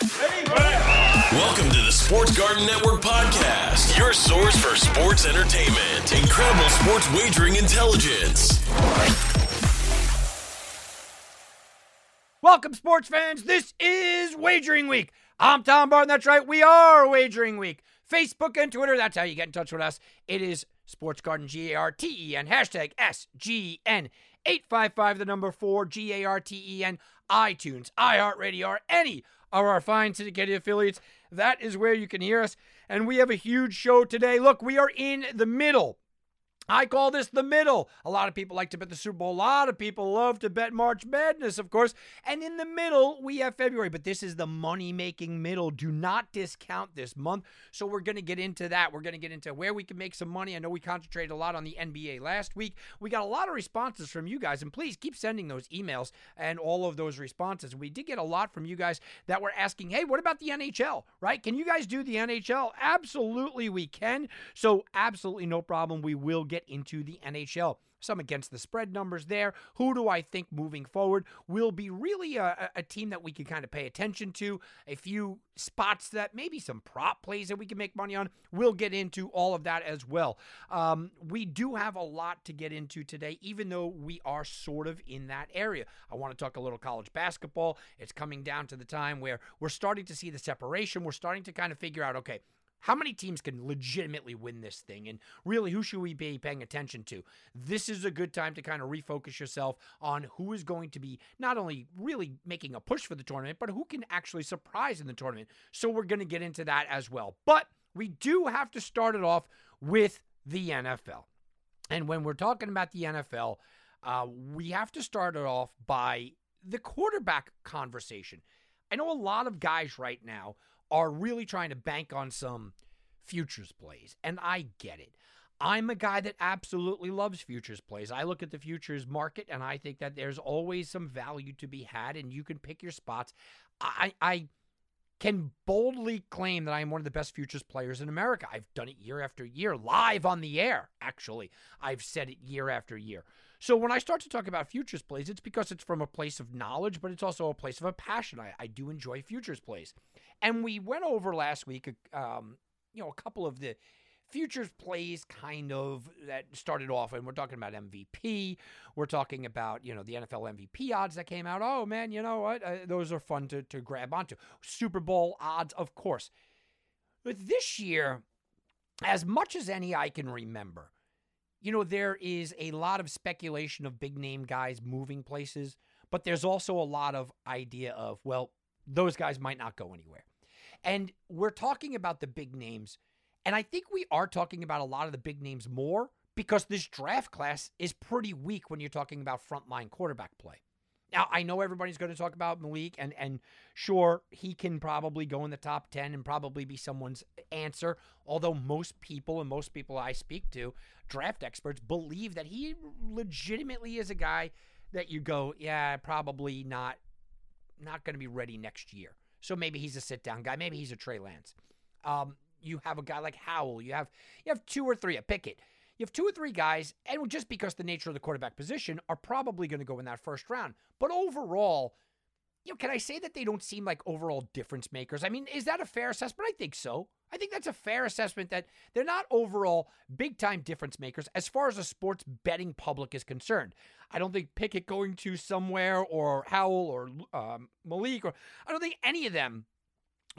Welcome to the Sports Garden Network podcast, your source for sports entertainment, incredible sports wagering intelligence. Welcome, sports fans. This is Wagering Week. I'm Tom Barton. That's right. We are Wagering Week. Facebook and Twitter. That's how you get in touch with us. It is Sports Garden, G A R T E N, hashtag SGN. 855, the number four, G A R T E N, iTunes, iHeartRadio, or any of our fine syndicated affiliates. That is where you can hear us. And we have a huge show today. Look, we are in the middle I call this the middle. A lot of people like to bet the Super Bowl. A lot of people love to bet March Madness, of course. And in the middle, we have February, but this is the money making middle. Do not discount this month. So we're going to get into that. We're going to get into where we can make some money. I know we concentrated a lot on the NBA last week. We got a lot of responses from you guys, and please keep sending those emails and all of those responses. We did get a lot from you guys that were asking, hey, what about the NHL, right? Can you guys do the NHL? Absolutely, we can. So, absolutely no problem. We will get get into the NHL. Some against the spread numbers there. Who do I think moving forward will be really a, a team that we can kind of pay attention to? A few spots that maybe some prop plays that we can make money on. We'll get into all of that as well. Um, we do have a lot to get into today, even though we are sort of in that area. I want to talk a little college basketball. It's coming down to the time where we're starting to see the separation. We're starting to kind of figure out, okay, how many teams can legitimately win this thing? And really, who should we be paying attention to? This is a good time to kind of refocus yourself on who is going to be not only really making a push for the tournament, but who can actually surprise in the tournament. So we're going to get into that as well. But we do have to start it off with the NFL. And when we're talking about the NFL, uh, we have to start it off by the quarterback conversation. I know a lot of guys right now are really trying to bank on some futures plays. And I get it. I'm a guy that absolutely loves futures plays. I look at the futures market and I think that there's always some value to be had and you can pick your spots. I I can boldly claim that I am one of the best futures players in America. I've done it year after year, live on the air, actually. I've said it year after year. So when I start to talk about futures plays, it's because it's from a place of knowledge, but it's also a place of a passion. I, I do enjoy futures plays. And we went over last week, um, you know, a couple of the futures plays kind of that started off and we're talking about MVP we're talking about you know the NFL MVP odds that came out. Oh man you know what? Uh, those are fun to, to grab onto. Super Bowl odds of course. But this year as much as any I can remember you know there is a lot of speculation of big name guys moving places but there's also a lot of idea of well those guys might not go anywhere and we're talking about the big names. And I think we are talking about a lot of the big names more because this draft class is pretty weak when you're talking about frontline quarterback play. Now, I know everybody's going to talk about Malik, and, and sure, he can probably go in the top 10 and probably be someone's answer. Although most people and most people I speak to, draft experts, believe that he legitimately is a guy that you go, yeah, probably not not going to be ready next year. So maybe he's a sit down guy. Maybe he's a Trey Lance. Um, you have a guy like Howell. You have you have two or three. A Pickett. You have two or three guys, and just because the nature of the quarterback position are probably going to go in that first round. But overall, you know, can I say that they don't seem like overall difference makers? I mean, is that a fair assessment? I think so. I think that's a fair assessment that they're not overall big time difference makers as far as the sports betting public is concerned. I don't think Pickett going to somewhere or Howell or um, Malik or I don't think any of them,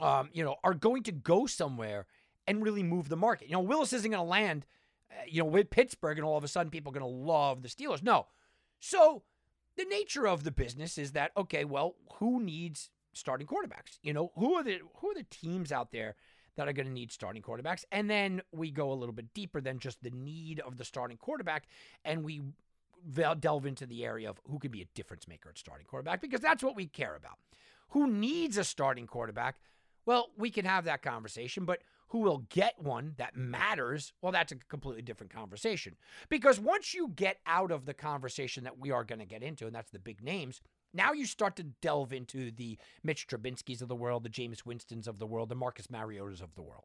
um, you know, are going to go somewhere and really move the market. You know, Willis isn't going to land, Uh, you know, with Pittsburgh and all of a sudden people are going to love the Steelers. No. So the nature of the business is that okay, well, who needs starting quarterbacks? You know, who are the who are the teams out there that are going to need starting quarterbacks? And then we go a little bit deeper than just the need of the starting quarterback, and we delve into the area of who could be a difference maker at starting quarterback because that's what we care about. who needs a starting quarterback? Well, we can have that conversation, but who will get one that matters, well, that's a completely different conversation. Because once you get out of the conversation that we are going to get into, and that's the big names, now you start to delve into the Mitch Trubisky's of the world, the Jameis Winstons of the world, the Marcus Mariotas of the world.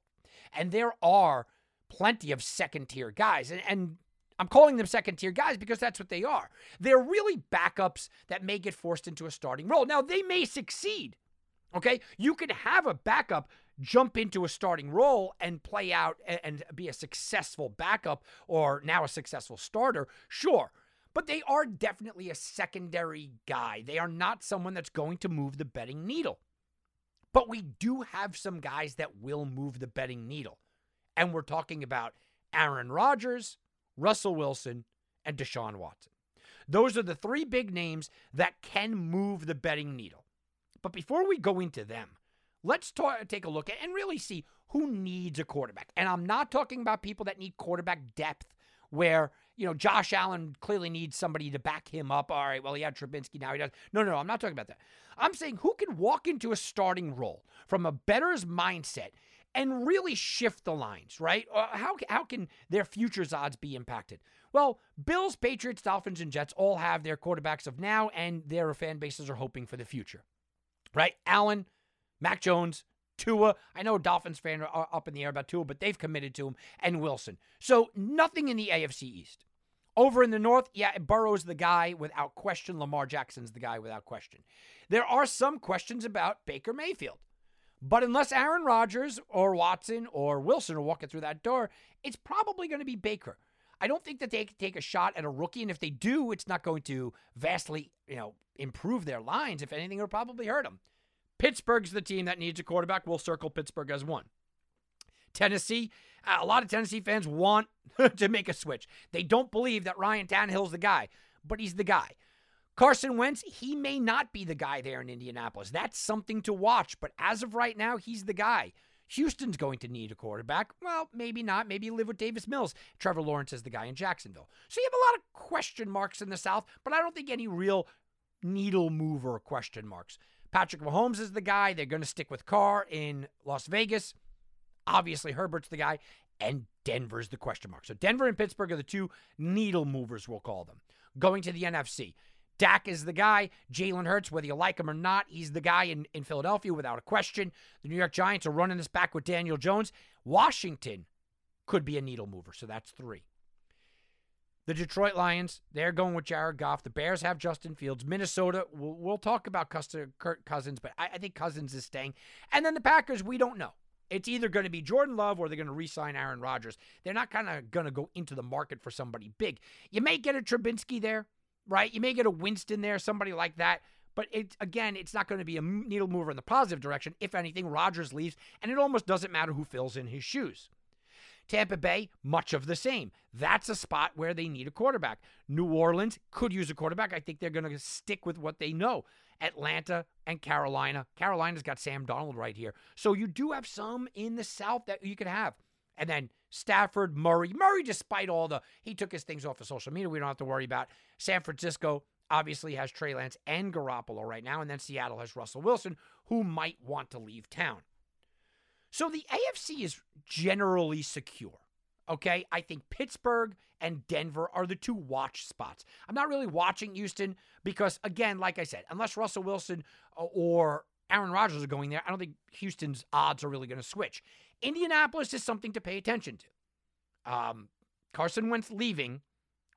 And there are plenty of second tier guys. And, and I'm calling them second tier guys because that's what they are. They're really backups that may get forced into a starting role. Now, they may succeed. Okay. You can have a backup jump into a starting role and play out and be a successful backup or now a successful starter. Sure. But they are definitely a secondary guy. They are not someone that's going to move the betting needle. But we do have some guys that will move the betting needle. And we're talking about Aaron Rodgers, Russell Wilson, and Deshaun Watson. Those are the three big names that can move the betting needle. But before we go into them, let's talk, take a look at and really see who needs a quarterback. And I'm not talking about people that need quarterback depth where, you know, Josh Allen clearly needs somebody to back him up. All right, well, he had Trubisky, now he does. No, no, no, I'm not talking about that. I'm saying who can walk into a starting role from a better's mindset and really shift the lines, right? Uh, how, how can their futures odds be impacted? Well, Bills, Patriots, Dolphins, and Jets all have their quarterbacks of now, and their fan bases are hoping for the future, right? Allen, Mac Jones, Tua. I know Dolphins fans are up in the air about Tua, but they've committed to him, and Wilson. So nothing in the AFC East. Over in the North, yeah, Burrow's the guy without question. Lamar Jackson's the guy without question. There are some questions about Baker Mayfield. But unless Aaron Rodgers or Watson or Wilson are walking through that door, it's probably going to be Baker. I don't think that they can take a shot at a rookie, and if they do, it's not going to vastly, you know, improve their lines. If anything, it'll probably hurt them. Pittsburgh's the team that needs a quarterback. We'll circle Pittsburgh as one. Tennessee, a lot of Tennessee fans want to make a switch. They don't believe that Ryan Tannehill's the guy, but he's the guy. Carson Wentz, he may not be the guy there in Indianapolis. That's something to watch, but as of right now, he's the guy. Houston's going to need a quarterback. Well, maybe not. Maybe live with Davis Mills. Trevor Lawrence is the guy in Jacksonville. So you have a lot of question marks in the South, but I don't think any real needle mover question marks. Patrick Mahomes is the guy. They're going to stick with Carr in Las Vegas. Obviously, Herbert's the guy, and Denver's the question mark. So Denver and Pittsburgh are the two needle movers, we'll call them. Going to the NFC. Dak is the guy. Jalen Hurts, whether you like him or not, he's the guy in, in Philadelphia without a question. The New York Giants are running this back with Daniel Jones. Washington could be a needle mover, so that's three. The Detroit Lions, they're going with Jared Goff. The Bears have Justin Fields. Minnesota, we'll, we'll talk about Kirk Cousins, but I, I think Cousins is staying. And then the Packers, we don't know. It's either going to be Jordan Love or they're going to re sign Aaron Rodgers. They're not kind of going to go into the market for somebody big. You may get a Trubisky there right? You may get a Winston there, somebody like that. But it again, it's not going to be a needle mover in the positive direction. If anything, Rodgers leaves, and it almost doesn't matter who fills in his shoes. Tampa Bay, much of the same. That's a spot where they need a quarterback. New Orleans could use a quarterback. I think they're going to stick with what they know. Atlanta and Carolina. Carolina's got Sam Darnold right here. So you do have some in the South that you could have. And then Stafford, Murray. Murray, despite all the, he took his things off of social media. We don't have to worry about. San Francisco obviously has Trey Lance and Garoppolo right now. And then Seattle has Russell Wilson, who might want to leave town. So the AFC is generally secure. Okay. I think Pittsburgh and Denver are the two watch spots. I'm not really watching Houston because, again, like I said, unless Russell Wilson or Aaron Rodgers are going there, I don't think Houston's odds are really going to switch. Indianapolis is something to pay attention to. Um, Carson Wentz leaving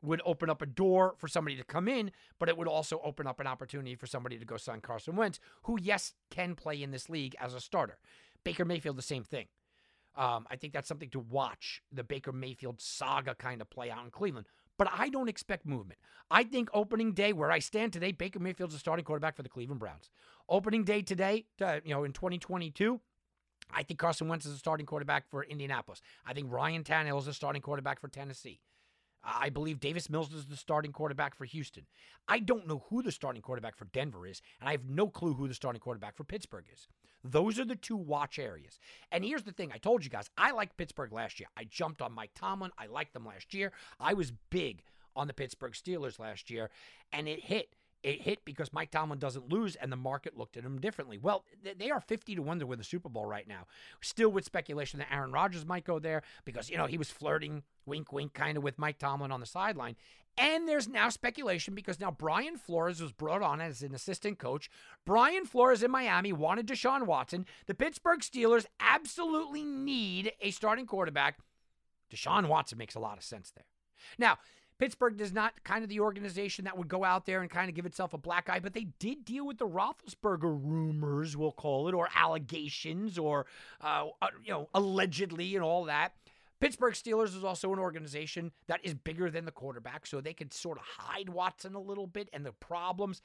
would open up a door for somebody to come in, but it would also open up an opportunity for somebody to go sign Carson Wentz, who, yes, can play in this league as a starter. Baker Mayfield, the same thing. Um, I think that's something to watch the Baker Mayfield saga kind of play out in Cleveland. But I don't expect movement. I think opening day, where I stand today, Baker Mayfield's a starting quarterback for the Cleveland Browns. Opening day today, uh, you know, in 2022, I think Carson Wentz is a starting quarterback for Indianapolis. I think Ryan Tannehill is a starting quarterback for Tennessee. I believe Davis Mills is the starting quarterback for Houston. I don't know who the starting quarterback for Denver is, and I have no clue who the starting quarterback for Pittsburgh is. Those are the two watch areas. And here's the thing I told you guys, I liked Pittsburgh last year. I jumped on Mike Tomlin. I liked them last year. I was big on the Pittsburgh Steelers last year, and it hit It hit because Mike Tomlin doesn't lose and the market looked at him differently. Well, they are 50 to 1 to win the Super Bowl right now. Still with speculation that Aaron Rodgers might go there because, you know, he was flirting, wink, wink, kind of with Mike Tomlin on the sideline. And there's now speculation because now Brian Flores was brought on as an assistant coach. Brian Flores in Miami wanted Deshaun Watson. The Pittsburgh Steelers absolutely need a starting quarterback. Deshaun Watson makes a lot of sense there. Now, Pittsburgh is not kind of the organization that would go out there and kind of give itself a black eye, but they did deal with the Roethlisberger rumors, we'll call it, or allegations, or uh, uh you know, allegedly, and all that. Pittsburgh Steelers is also an organization that is bigger than the quarterback, so they could sort of hide Watson a little bit and the problems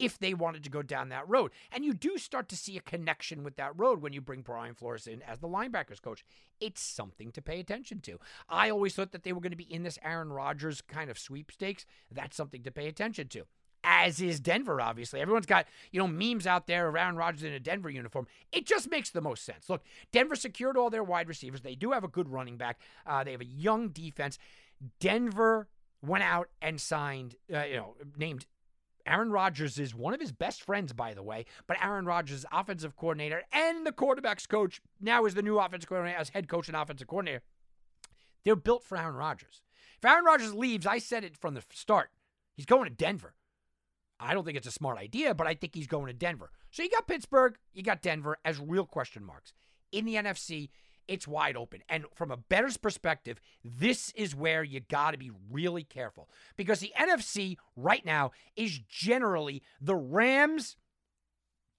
if they wanted to go down that road. And you do start to see a connection with that road when you bring Brian Flores in as the linebackers coach. It's something to pay attention to. I always thought that they were going to be in this Aaron Rodgers kind of sweepstakes. That's something to pay attention to as is Denver, obviously. Everyone's got, you know, memes out there around Rodgers in a Denver uniform. It just makes the most sense. Look, Denver secured all their wide receivers. They do have a good running back. Uh, they have a young defense. Denver went out and signed, uh, you know, named Aaron Rodgers is one of his best friends, by the way, but Aaron Rodgers, offensive coordinator and the quarterback's coach, now is the new offensive coordinator as head coach and offensive coordinator. They're built for Aaron Rodgers. If Aaron Rodgers leaves, I said it from the start, he's going to Denver. I don't think it's a smart idea, but I think he's going to Denver. So you got Pittsburgh, you got Denver as real question marks. In the NFC, it's wide open. And from a bettor's perspective, this is where you got to be really careful because the NFC right now is generally the Rams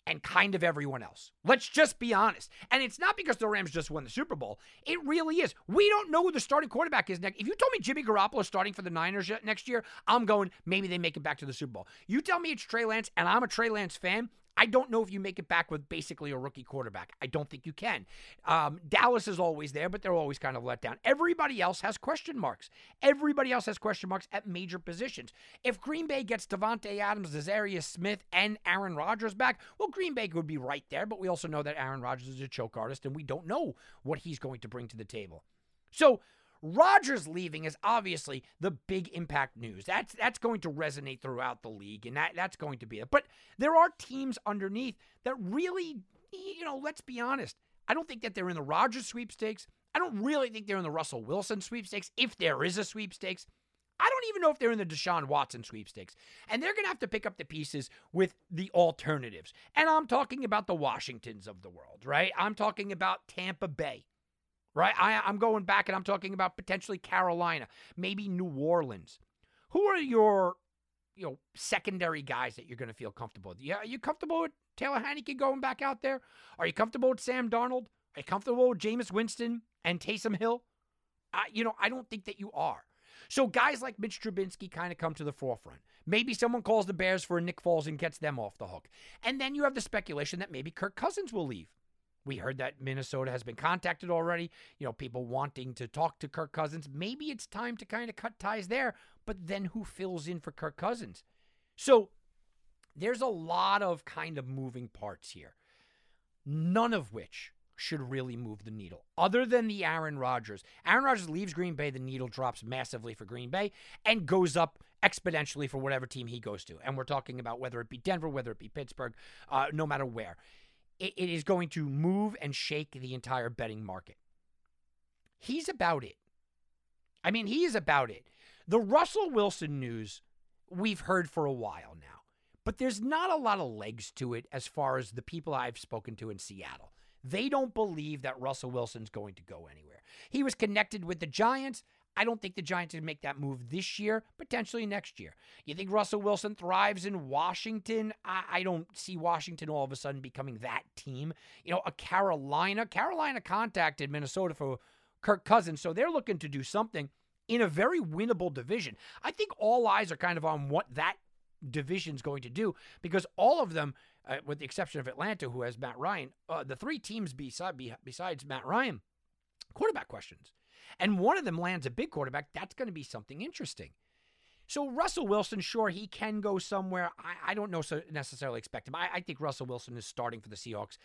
and kind of everyone else. Let's just be honest. And it's not because the Rams just won the Super Bowl. It really is. We don't know who the starting quarterback is next. If you told me Jimmy Garoppolo is starting for the Niners next year, I'm going, maybe they make it back to the Super Bowl. You tell me it's Trey Lance, and I'm a Trey Lance fan, I don't know if you make it back with basically a rookie quarterback. I don't think you can. Um, Dallas is always there, but they're always kind of let down. Everybody else has question marks. Everybody else has question marks at major positions. If Green Bay gets Davante Adams, Za'Darius Smith, and Aaron Rodgers back, well, Green Bay would be right there, but we also know that Aaron Rodgers is a choke artist, and we don't know what he's going to bring to the table. So Rodgers leaving is obviously the big impact news. That's that's going to resonate throughout the league, and that that's going to be it. But there are teams underneath that really, you know, let's be honest. I don't think that they're in the Rodgers sweepstakes. I don't really think they're in the Russell Wilson sweepstakes, if there is a sweepstakes. I don't even know if they're in the Deshaun Watson sweepstakes. And they're going to have to pick up the pieces with the alternatives. And I'm talking about the Washingtons of the world, right? I'm talking about Tampa Bay right? I, I'm going back and I'm talking about potentially Carolina, maybe New Orleans. Who are your, you know, secondary guys that you're going to feel comfortable with? Yeah, are you comfortable with Taylor Heinicke going back out there? Are you comfortable with Sam Darnold? Are you comfortable with Jameis Winston and Taysom Hill? Uh, you know, I don't think that you are. So guys like Mitch Trubisky kind of come to the forefront. Maybe someone calls the Bears for a Nick Foles and gets them off the hook. And then you have the speculation that maybe Kirk Cousins will leave. We heard that Minnesota has been contacted already. You know, people wanting to talk to Kirk Cousins. Maybe it's time to kind of cut ties there. But then who fills in for Kirk Cousins? So there's a lot of kind of moving parts here, none of which should really move the needle, other than the Aaron Rodgers. Aaron Rodgers leaves Green Bay, the needle drops massively for Green Bay and goes up exponentially for whatever team he goes to. And we're talking about whether it be Denver, whether it be Pittsburgh, uh, no matter where it, it is going to move and shake the entire betting market. He's about it. I mean, he is about it. The Russell Wilson news we've heard for a while now, but there's not a lot of legs to it as far as the people I've spoken to in Seattle. They don't believe that Russell Wilson's going to go anywhere. He was connected with the Giants. I don't think the Giants would make that move this year, potentially next year. You think Russell Wilson thrives in Washington? I, I, don't see Washington all of a sudden becoming that team. You know, a Carolina. Carolina contacted Minnesota for Kirk Cousins, so they're looking to do something in a very winnable division. I think all eyes are kind of on what that division's going to do because all of them, uh, with the exception of Atlanta, who has Matt Ryan, uh, the three teams beside, besides Matt Ryan, quarterback questions and one of them lands a big quarterback, that's going to be something interesting. So Russell Wilson, sure, he can go somewhere. I, I don't know so necessarily expect him. I, I, think Russell Wilson is starting for the Seahawks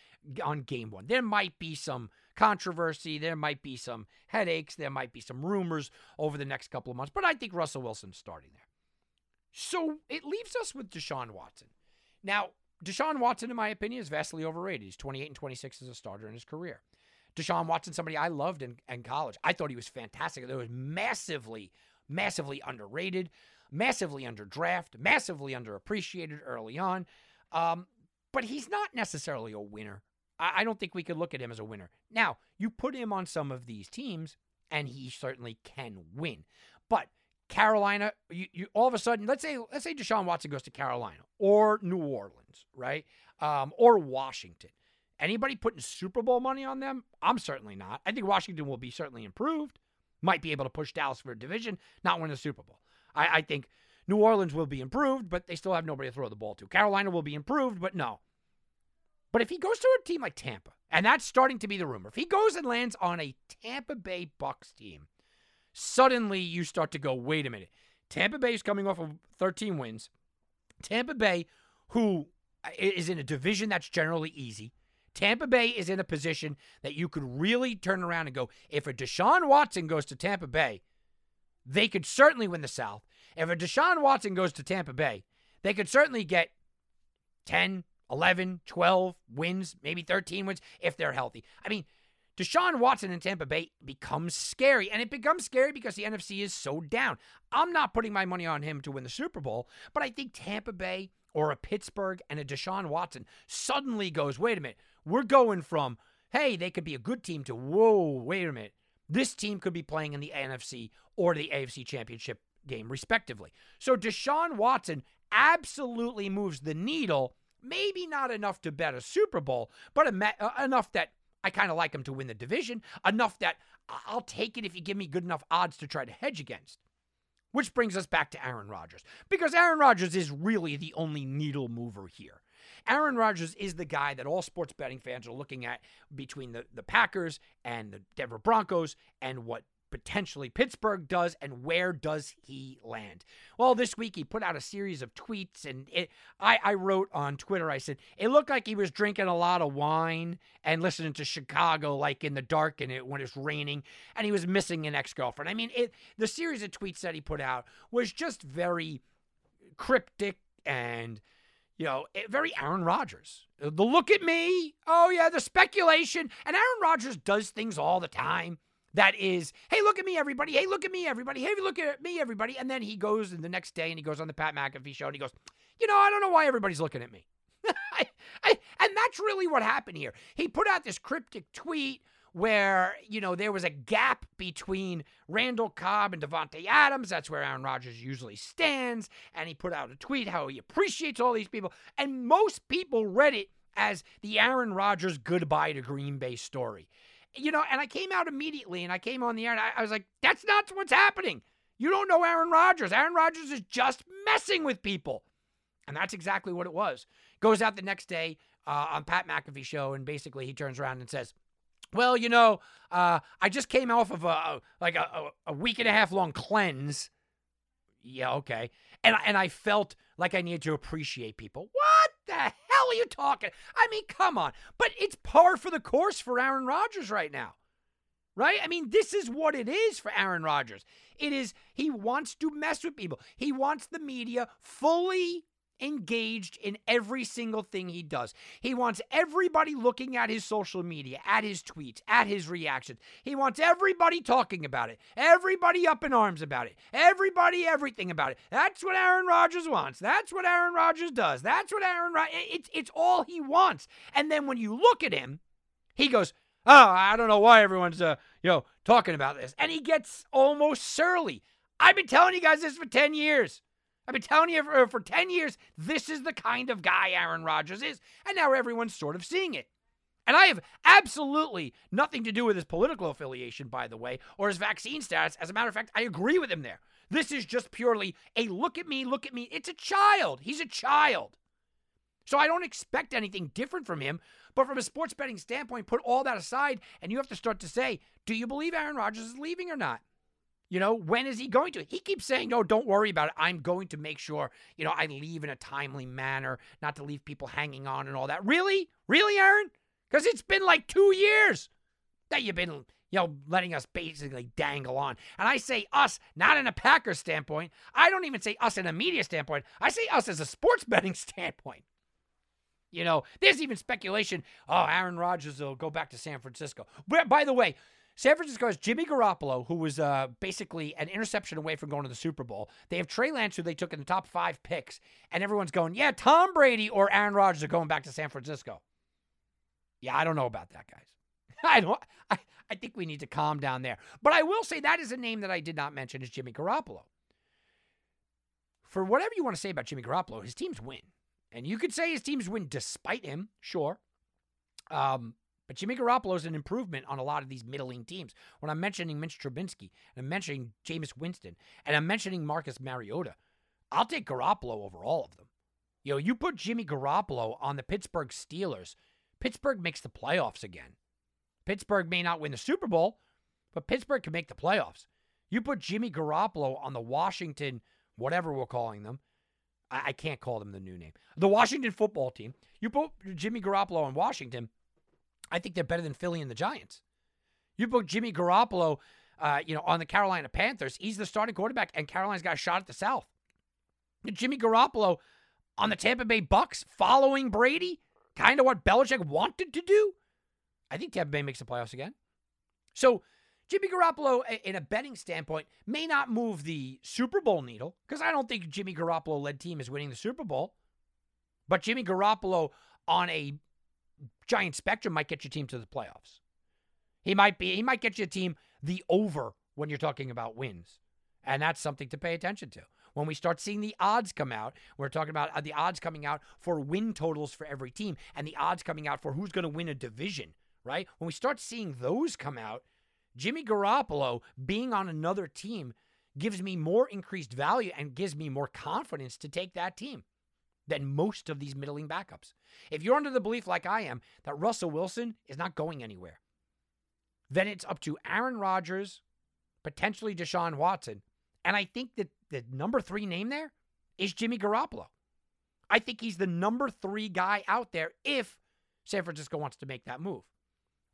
on game one. There might be some controversy. There might be some headaches. There might be some rumors over the next couple of months. But I think Russell Wilson's starting there. So it leaves us with Deshaun Watson. Now, Deshaun Watson, in my opinion, is vastly overrated. He's 28 and 26 as a starter in his career. Deshaun Watson, somebody I loved in, in college. I thought he was fantastic. It was massively, massively underrated, massively underdrafted, massively underappreciated early on. Um, but he's not necessarily a winner. I, I don't think we could look at him as a winner. Now, you put him on some of these teams, and he certainly can win. But Carolina, you, you all of a sudden, let's say let's say Deshaun Watson goes to Carolina or New Orleans, right? Um, or Washington. Anybody putting Super Bowl money on them? I'm certainly not. I think Washington will be certainly improved. Might be able to push Dallas for a division, not win a Super Bowl. I, I think New Orleans will be improved, but they still have nobody to throw the ball to. Carolina will be improved, but no. But if he goes to a team like Tampa, and that's starting to be the rumor, if he goes and lands on a Tampa Bay Bucks team, suddenly you start to go, wait a minute. Tampa Bay is coming off of 13 wins. Tampa Bay, who uh, is in a division that's generally easy. Tampa Bay is in a position that you could really turn around and go, if a Deshaun Watson goes to Tampa Bay, they could certainly win the South. If a Deshaun Watson goes to Tampa Bay, they could certainly get 10, 11, 12 wins, maybe 13 wins if they're healthy. I mean, Deshaun Watson in Tampa Bay becomes scary, and it becomes scary because the NFC is so down. I'm not putting my money on him to win the Super Bowl, but I think Tampa Bay or a Pittsburgh and a Deshaun Watson suddenly goes, wait a minute, we're going from, hey, they could be a good team to, whoa, wait a minute. This team could be playing in the NFC or the AFC championship game, respectively. So Deshaun Watson absolutely moves the needle. Maybe not enough to bet a Super Bowl, but uh, enough that I kind of like him to win the division, enough that I'll take it if you give me good enough odds to try to hedge against. Which brings us back to Aaron Rodgers, because Aaron Rodgers is really the only needle mover here. Aaron Rodgers is the guy that all sports betting fans are looking at between the, the Packers and the Denver Broncos and what potentially Pittsburgh does and where does he land? Well, this week he put out a series of tweets and it I, I wrote on Twitter, I said, it looked like he was drinking a lot of wine and listening to Chicago like in the dark and it when it's raining and he was missing an ex-girlfriend. I mean, it the series of tweets that he put out was just very cryptic and you know, eh, very Aaron Rodgers. Uh, the look at me. Oh, yeah, the speculation. And Aaron Rodgers does things all the time that is, hey, look at me, everybody. Hey, look at me, everybody. Hey, look at me, everybody. And then he goes the next day and he goes on the Pat McAfee show and he goes, you know, I don't know why everybody's looking at me. I, I, and that's really what happened here. He put out this cryptic tweet where, you know, there was a gap between Randall Cobb and Davante Adams. That's where Aaron Rodgers usually stands. And he put out a tweet how he appreciates all these people. And most people read it as the Aaron Rodgers goodbye to Green Bay story you know, and I came out immediately and I came on the air and I, I was like, that's not what's happening. You don't know Aaron Rodgers. Aaron Rodgers is just messing with people. And that's exactly what it was. Goes out the next day uh, on Pat McAfee show, and basically he turns around and says, "Well, you know, uh, I just came off of a like a, a week and a half long cleanse. Yeah, okay. And and I felt like I needed to appreciate people. What the hell are you talking? I mean, come on. But it's par for the course for Aaron Rodgers right now. Right? I mean, this is what it is for Aaron Rodgers. It is, he wants to mess with people. He wants the media fully engaged in every single thing he does. He wants everybody looking at his social media, at his tweets, at his reactions. He wants everybody talking about it, everybody up in arms about it, everybody everything about it. That's what Aaron Rodgers wants. That's what Aaron Rodgers does. That's what Aaron Rodgers it's it's all he wants. And then when you look at him, he goes, "Oh, I don't know why everyone's uh, you know, talking about this." And he gets almost surly. I've been telling you guys this for 10 years. I've been telling you for, for 10 years, this is the kind of guy Aaron Rodgers is. And now everyone's sort of seeing it. And I have absolutely nothing to do with his political affiliation, by the way, or his vaccine status. As a matter of fact, I agree with him there. This is just purely a look at me, look at me. It's a child. He's a child. So I don't expect anything different from him. But from a sports betting standpoint, put all that aside, and you have to start to say, do you believe Aaron Rodgers is leaving or not? You know, when is he going to? He keeps saying, no, don't worry about it. I'm going to make sure, you know, I leave in a timely manner, not to leave people hanging on and all that. Really? Really, Aaron? Because it's been like two years that you've been, you know, letting us basically dangle on. And I say us, not in a Packers standpoint. I don't even say us in a media standpoint. I say us as a sports betting standpoint. You know, there's even speculation. Oh, Aaron Rodgers will go back to San Francisco. But by the way, San Francisco has Jimmy Garoppolo, who was uh, basically an interception away from going to the Super Bowl. They have Trey Lance, who they took in the top five picks, and everyone's going, yeah, Tom Brady or Aaron Rodgers are going back to San Francisco. Yeah, I don't know about that, guys. I don't. I, I think we need to calm down there. But I will say that is a name that I did not mention is Jimmy Garoppolo. For whatever you want to say about Jimmy Garoppolo, his teams win. And you could say his teams win despite him, sure. Um, but Jimmy Garoppolo is an improvement on a lot of these middling teams. When I'm mentioning Mitch Trubisky, and I'm mentioning Jameis Winston, and I'm mentioning Marcus Mariota, I'll take Garoppolo over all of them. You know, you put Jimmy Garoppolo on the Pittsburgh Steelers, Pittsburgh makes the playoffs again. Pittsburgh may not win the Super Bowl, but Pittsburgh can make the playoffs. You put Jimmy Garoppolo on the Washington, whatever we're calling them, I, I can't call them the new name. The Washington football team. You put Jimmy Garoppolo in Washington. I think they're better than Philly and the Giants. You put Jimmy Garoppolo, uh, you know, on the Carolina Panthers. He's the starting quarterback, and Carolina's got a shot at the South. Jimmy Garoppolo on the Tampa Bay Bucks, following Brady, kind of what Belichick wanted to do. I think Tampa Bay makes the playoffs again. So Jimmy Garoppolo, in a betting standpoint, may not move the Super Bowl needle because I don't think Jimmy Garoppolo led team is winning the Super Bowl. But Jimmy Garoppolo on a giant spectrum might get your team to the playoffs. He might be he might get your team the over when you're talking about wins. And that's something to pay attention to. When we start seeing the odds come out, we're talking about uh, the odds coming out for win totals for every team and the odds coming out for who's going to win a division, right? When we start seeing those come out, Jimmy Garoppolo being on another team gives me more increased value and gives me more confidence to take that team than most of these middling backups. If you're under the belief, like I am, that Russell Wilson is not going anywhere, then it's up to Aaron Rodgers, potentially Deshaun Watson. And I think that the number three name there is Jimmy Garoppolo. I think he's the number three guy out there if San Francisco wants to make that move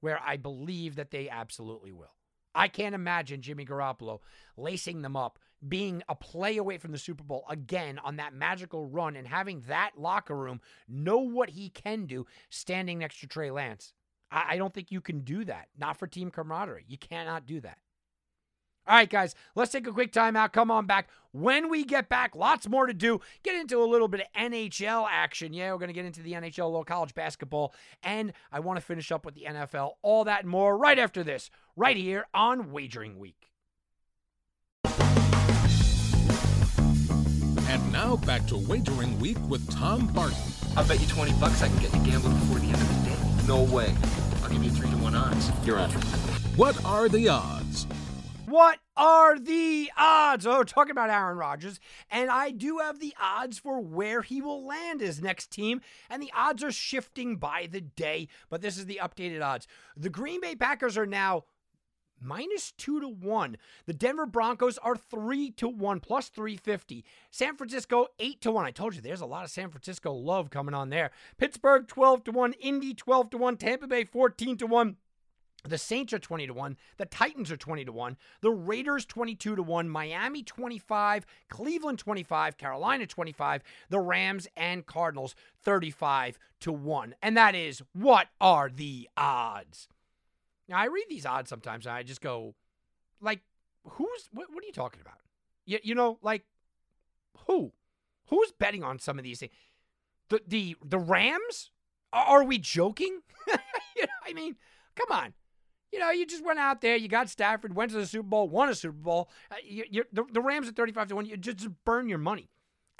where I believe that they absolutely will. I can't imagine Jimmy Garoppolo lacing them up, being a play away from the Super Bowl again on that magical run, and having that locker room know what he can do standing next to Trey Lance. I, I don't think you can do that. Not for team camaraderie. You cannot do that. All right, guys, let's take a quick timeout. Come on back. When we get back, lots more to do. Get into a little bit of NHL action. Yeah, we're going to get into the NHL, little college basketball, and I want to finish up with the NFL. All that and more right after this, right here on Wagering Week. And now back to Wagering Week with Tom Barton. I'll bet you 20 bucks I can get you gambling before the end of the day. No way. I'll give you three to one odds. You're on. What are the odds? What are the odds? Oh, talking about Aaron Rodgers. And I do have the odds for where he will land his next team. And the odds are shifting by the day. But this is the updated odds. The Green Bay Packers are now minus two to one. The Denver Broncos are three to one, plus 350. San Francisco, eight to one. I told you there's a lot of San Francisco love coming on there. Pittsburgh, 12 to one. Indy, 12 to one. Tampa Bay, 14 to one. The Saints are 20 to 1. The Titans are 20 to 1. The Raiders 22 to 1. Miami 25. Cleveland 25. Carolina 25. The Rams and Cardinals 35 to 1. And that is what are the odds? Now, I read these odds sometimes and I just go, like, who's, what, what are you talking about? You, you know, like, who? Who's betting on some of these things? The, the, the Rams? Are we joking? you know, I mean, come on. You know, you just went out there, you got Stafford, went to the Super Bowl, won a Super Bowl. Uh, you, the, the Rams at 35 to 1, you just, just burn your money.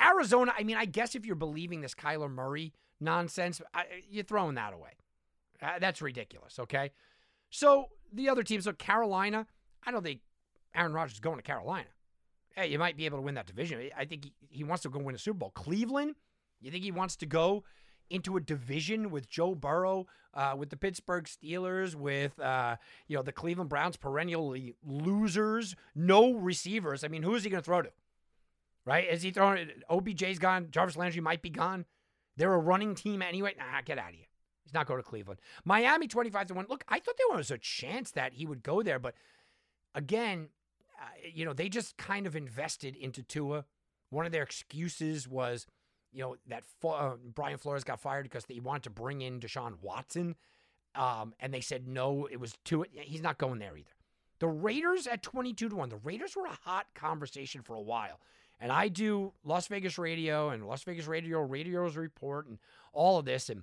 Arizona, I mean, I guess if you're believing this Kyler Murray nonsense, I, you're throwing that away. Uh, that's ridiculous, okay? So the other teams, so Carolina, I don't think Aaron Rodgers is going to Carolina. Hey, you might be able to win that division. I think he, he wants to go win a Super Bowl. Cleveland, you think he wants to go into a division with Joe Burrow, uh, with the Pittsburgh Steelers, with uh, you know the Cleveland Browns, perennially losers, no receivers. I mean, who is he going to throw to? Right? Is he throwing? OBJ's gone. Jarvis Landry might be gone. They're a running team anyway. Nah, get out of here. He's not going to Cleveland. Miami 25 to 1. Look, I thought there was a chance that he would go there, but again, uh, you know, they just kind of invested into Tua. One of their excuses was, you know, that uh, Brian Flores got fired because he wanted to bring in Deshaun Watson. Um, and they said no, it was Tua. He's not going there either. The Raiders at 22 to 1. The Raiders were a hot conversation for a while. And I do Las Vegas radio and Las Vegas radio, radio's report, and all of this. And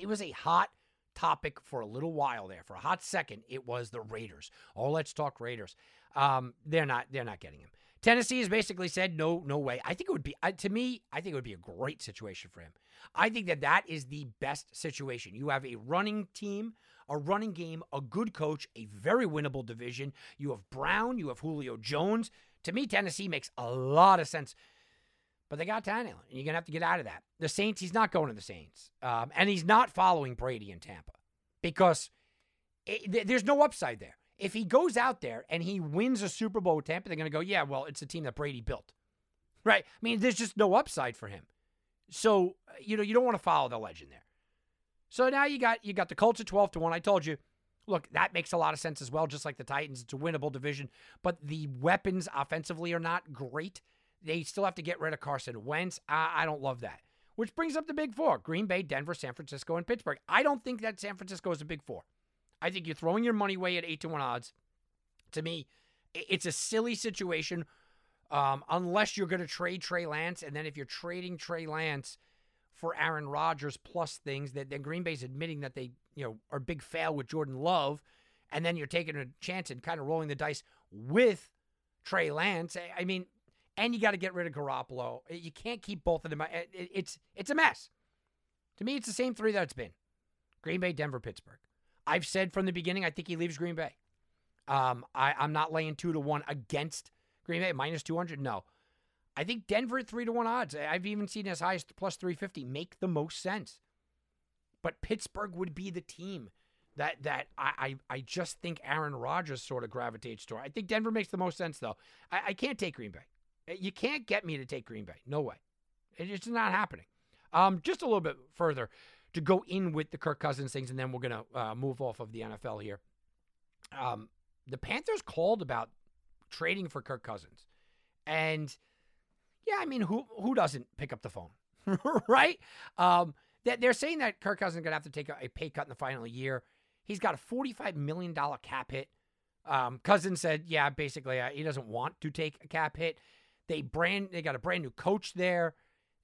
it was a hot topic for a little while there. For a hot second, it was the Raiders. Oh, let's talk Raiders. Um, they're not. They're not getting him. Tennessee has basically said no, no way. I think it would be to me. I think it would be a great situation for him. I think that that is the best situation. You have a running team, a running game, a good coach, a very winnable division. You have Brown, you have Julio Jones. To me, Tennessee makes a lot of sense. But they got Tannehill, and you're gonna have to get out of that. The Saints, he's not going to the Saints, um, and he's not following Brady in Tampa because it, there's no upside there. If he goes out there and he wins a Super Bowl with Tampa, they're to go, yeah, well, it's a team that Brady built. Right? I mean, there's just no upside for him. So, you know, you don't want to follow the legend there. So now you got you got the Colts at 12 to 1. I told you, look, that makes a lot of sense as well, just like the Titans. It's a winnable division, but the weapons offensively are not great. They still have to get rid of Carson Wentz. I, I don't love that. Which brings up the big four Green Bay, Denver, San Francisco, and Pittsburgh. I don't think that San Francisco is a big four. I think you're throwing your money away at eight to one odds. To me, it's a silly situation um, unless you're going to trade Trey Lance, and then if you're trading Trey Lance for Aaron Rodgers plus things, that then Green Bay's admitting that they you know are big fail with Jordan Love, and then you're taking a chance and kind of rolling the dice with Trey Lance. I mean, and you got to get rid of Garoppolo. You can't keep both of them. It's it's a mess. To me, it's the same three that it's been: Green Bay, Denver, Pittsburgh. I've said from the beginning, I think he leaves Green Bay. Um, I, I'm not laying two to one against Green Bay minus 200. No, I think Denver at three to one odds. I've even seen as high as plus 350 make the most sense. But Pittsburgh would be the team that that I, I, I just think Aaron Rodgers sort of gravitates toward. I think Denver makes the most sense though. I, I can't take Green Bay. You can't get me to take Green Bay. No way. It's not happening. Um, just a little bit further to go in with the Kirk Cousins things, and then we're going to uh, move off of the NFL here. Um, the Panthers called about trading for Kirk Cousins, and yeah, I mean, who who doesn't pick up the phone, right? Um, that they're saying that Kirk Cousins is going to have to take a, a, pay cut in the final year. He's got a forty-five million dollar cap hit. Um, Cousins said, yeah, basically, uh, he doesn't want to take a cap hit. They brand they got a brand new coach there.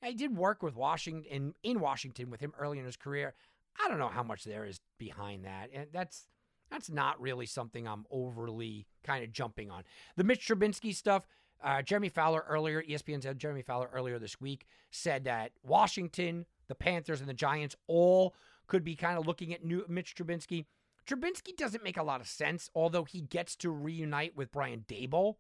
I did work with Washington in Washington with him early in his career. I don't know how much there is behind that, and that's that's not really something I'm overly kind of jumping on. The Mitch Trubisky stuff. Uh, Jeremy Fowler earlier, ESPN said Jeremy Fowler earlier this week said that Washington, the Panthers, and the Giants all could be kind of looking at new Mitch Trubisky. Trubisky doesn't make a lot of sense, although he gets to reunite with Brian Daboll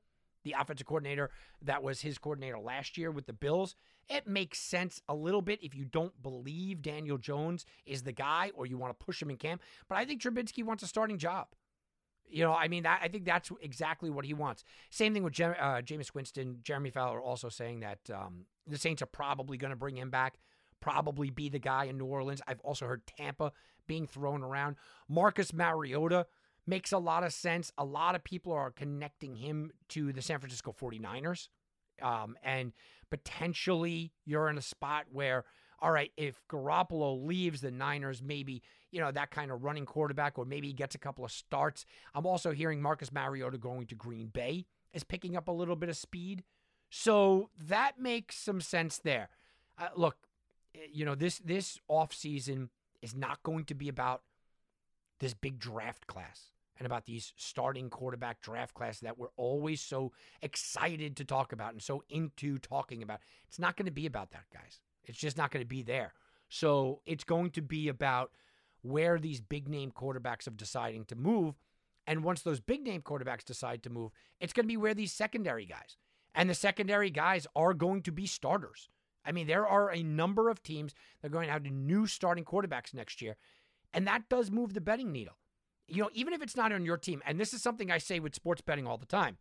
the offensive coordinator that was his coordinator last year with the Bills. It makes sense a little bit if you don't believe Daniel Jones is the guy or you want to push him in camp. But I think Trubisky wants a starting job. You know, I mean, I, I think that's exactly what he wants. Same thing with Jer- uh, Jameis Winston. Jeremy Fowler also saying that um, the Saints are probably going to bring him back, probably be the guy in New Orleans. I've also heard Tampa being thrown around. Marcus Mariota makes a lot of sense. A lot of people are connecting him to the San Francisco 49ers. Um, and potentially you're in a spot where, all right, if Garoppolo leaves the Niners, maybe, you know, that kind of running quarterback, or maybe he gets a couple of starts. I'm also hearing Marcus Mariota going to Green Bay is picking up a little bit of speed. So that makes some sense there. Uh, look, eh, you know, this this offseason is not going to be about this big draft class and about these starting quarterback draft class that we're always so excited to talk about and so into talking about. It's not going to be about that, guys. It's just not going to be there. So it's going to be about where these big name quarterbacks are deciding to move. And once those big name quarterbacks decide to move, it's going to be where these secondary guys. And the secondary guys are going to be starters. I mean, there are a number of teams that are going to have new starting quarterbacks next year. And that does move the betting needle you know, even if it's not on your team, and this is something I say with sports betting all the time,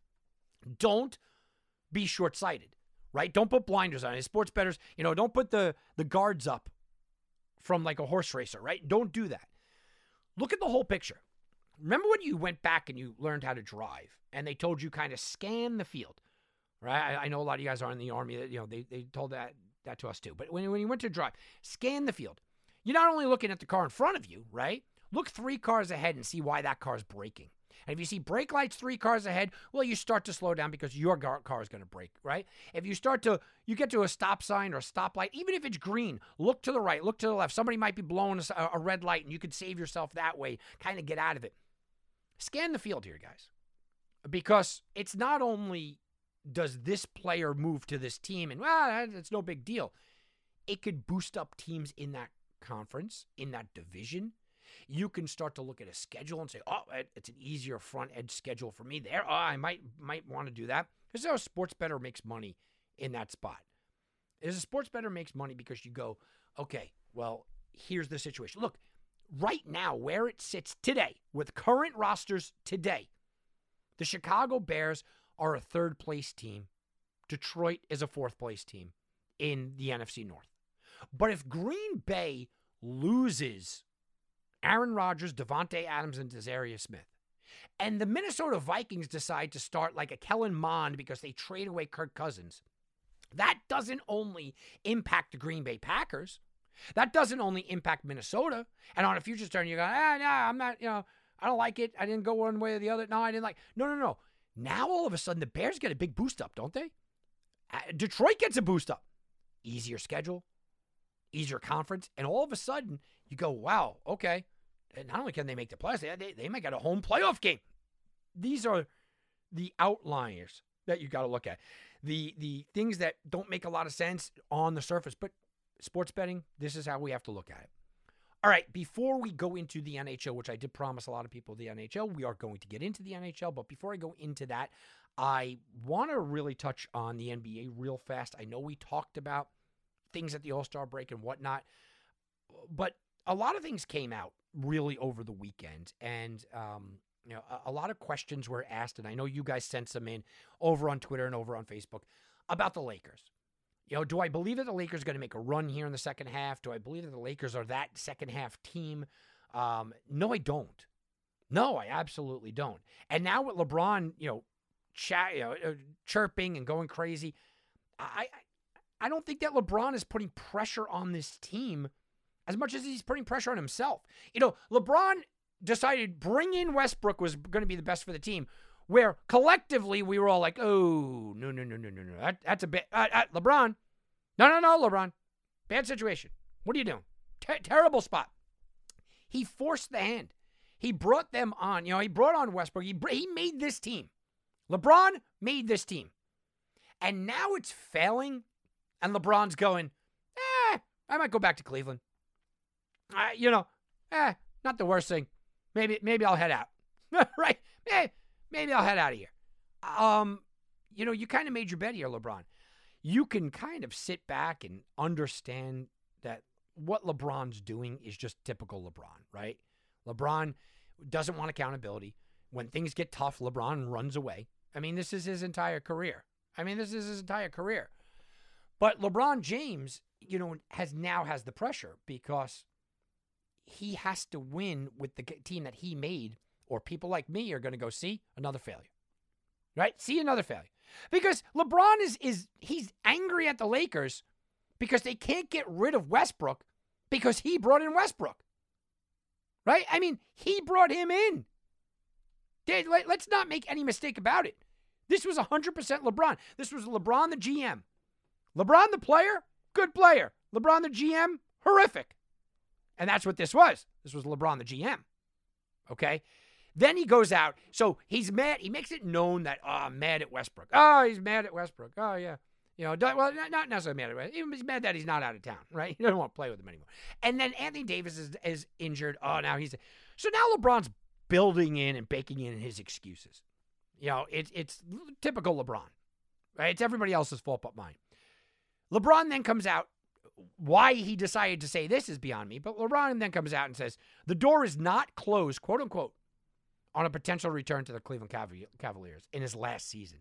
don't be short sighted, right? Don't put blinders on. As sports bettors, you know, don't put the the guards up from like a horse racer, right? Don't do that. Look at the whole picture. Remember when you went back and you learned how to drive and they told you kind of scan the field, right? I, I know a lot of you guys are in the army that, you know, they, they told that, that to us too. But when, when you went to drive, scan the field. You're not only looking at the car in front of you, right? Look three cars ahead and see why that car is braking. And if you see brake lights three cars ahead, well, you start to slow down because your car is going to brake, right? If you start to, you get to a stop sign or a stoplight, even if it's green, look to the right, look to the left. Somebody might be blowing a, a red light and you could save yourself that way, kind of get out of it. Scan the field here, guys, because it's not only does this player move to this team and, well, it's no big deal. It could boost up teams in that conference, in that division you can start to look at a schedule and say, "Oh, it's an easier front edge schedule for me there. Oh, I might might want to do that." Because a sports bettor makes money in that spot. Is a sports bettor makes money because you go, "Okay, well, here's the situation. Look, right now where it sits today with current rosters today, the Chicago Bears are a third place team. Detroit is a fourth place team in the NFC North. But if Green Bay loses Aaron Rodgers, Davante Adams, and Za'Darius Smith. And the Minnesota Vikings decide to start like a Kellen Mond because they trade away Kirk Cousins. That doesn't only impact the Green Bay Packers. That doesn't only impact Minnesota. And on a future turn, you go, ah, no, I'm not, you know, I don't like it. I didn't go one way or the other. No, I didn't like. No, no, no. Now all of a sudden the Bears get a big boost up, don't they? Uh, Detroit gets a boost up. Easier schedule, easier conference, and all of a sudden you go, wow, okay. And not only can they make the playoffs, they, they might get a home playoff game. These are the outliers that you got to look at. The the things that don't make a lot of sense on the surface, but sports betting, this is how we have to look at it. All right, before we go into the NHL, which I did promise a lot of people the NHL, we are going to get into the NHL. But before I go into that, I want to really touch on the NBA real fast. I know we talked about things at the All Star break and whatnot, but a lot of things came out really over the weekend, and um, you know, a, a, lot of questions were asked, and I know you guys sent some in over on Twitter and over on Facebook about the Lakers. You know, do I believe that the Lakers are going to make a run here in the second half? Do I believe that the Lakers are that second half team? Um, no, I don't. No, I absolutely don't. And now with LeBron, you know, chat, you know, uh, chirping and going crazy, I, I, I don't think that LeBron is putting pressure on this team as much as he's putting pressure on himself. You know, LeBron decided bring in Westbrook was going to be the best for the team, where collectively we were all like, oh, no, no, no, no, no, no. That, that's a bit. Uh, uh, LeBron. No, no, no, LeBron. Bad situation. What are you doing? Ter- terrible spot. He forced the hand. He brought them on. You know, he brought on Westbrook. He, he made this team. LeBron made this team. And now it's failing. And LeBron's going, eh, I might go back to Cleveland. I, you know, eh, not the worst thing. Maybe maybe I'll head out. right? Eh, maybe I'll head out of here. Um, you know, you kind of made your bed here, LeBron. You can kind of sit back and understand that what LeBron's doing is just typical LeBron, right? LeBron doesn't want accountability. When things get tough, LeBron runs away. I mean, this is his entire career. I mean, this is his entire career. But LeBron James, you know, has now has the pressure because he has to win with the team that he made, or people like me are going to go see another failure. Right? See another failure. Because LeBron is is he's angry at the Lakers because they can't get rid of Westbrook because he brought in Westbrook. Right? I mean, he brought him in. Let's not make any mistake about it. This was 100% LeBron. This was LeBron the GM. LeBron the player, good player. LeBron the GM, horrific. And that's what this was. This was LeBron, the GM. Okay. Then he goes out. So he's mad. He makes it known that, oh, I'm mad at Westbrook. Oh, he's mad at Westbrook. Oh, yeah. You know, well, not not necessarily mad at Westbrook. He's mad that he's not out of town, right? He doesn't want to play with him anymore. And then Anthony Davis is, is injured. Oh, now he's. So now LeBron's building in and baking in his excuses. You know, it's it's typical LeBron, right? It's everybody else's fault but mine. LeBron then comes out why he decided to say this is beyond me. But LeBron then comes out and says the door is not closed, quote unquote, on a potential return to the Cleveland Cavaliers in his last season.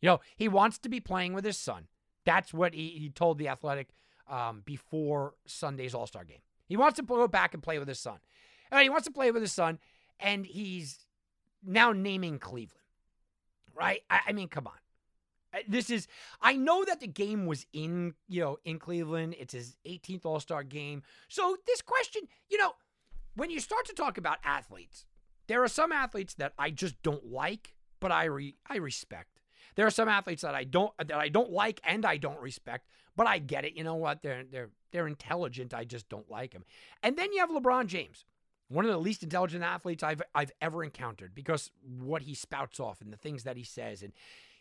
You know, he wants to be playing with his son. That's what he, he told the Athletic um, before Sunday's All Star game. He wants to go back and play with his son. Right, he wants to play with his son, and he's now naming Cleveland. Right? I, I mean, come on. Uh, This is I know that the game was in, you know, in Cleveland. It's his 18th All-Star game. So this question, you know, when you start to talk about athletes, there are some athletes that I just don't like, but I re, I respect. There are some athletes that I don't that I don't like and I don't respect, but I get it. You know what? They're they're they're intelligent. I just don't like them. And then you have LeBron James, one of the least intelligent athletes I've I've ever encountered because what he spouts off and the things that he says and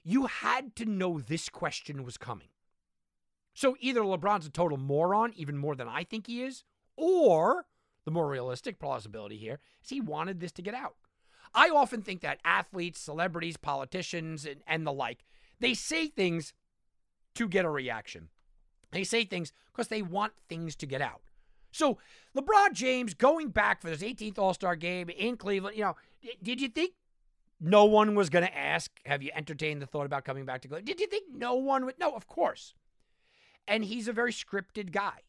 you had to know this question was coming. So either LeBron's a total moron, even more than I think he is, or the more realistic plausibility here is he wanted this to get out. I often think that athletes, celebrities, politicians, and, and the like, they say things to get a reaction. They say things because they want things to get out. So LeBron James going back for this 18th All Star game in Cleveland, you know, did you think no one was going to ask, have you entertained the thought about coming back to Cleveland? Did you think no one would? No, of course. And he's a very scripted guy.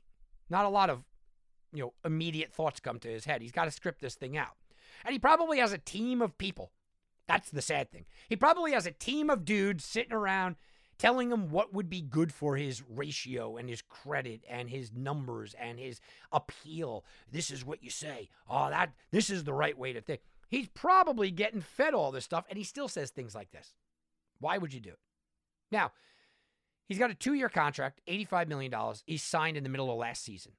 Not a lot of, you know, immediate thoughts come to his head. He's got to script this thing out. And he probably has a team of people. That's the sad thing. He probably has a team of dudes sitting around telling him what would be good for his ratio and his credit and his numbers and his appeal. This is what you say. Oh, that this is the right way to think. He's probably getting fed all this stuff and he still says things like this. Why would you do it? Now, he's got a two-year contract, $85 million. He signed in the middle of last season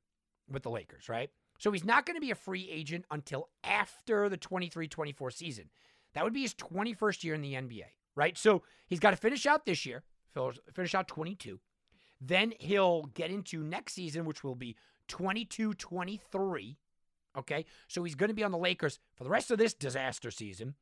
with the Lakers, right? So he's not going to be a free agent until after the 23-24 season. That would be his 21st year in the NBA, right? So he's got to finish out this year, finish out 22. Then he'll get into next season, which will be 22 23. Okay. So he's going to be on the Lakers for the rest of this disaster season.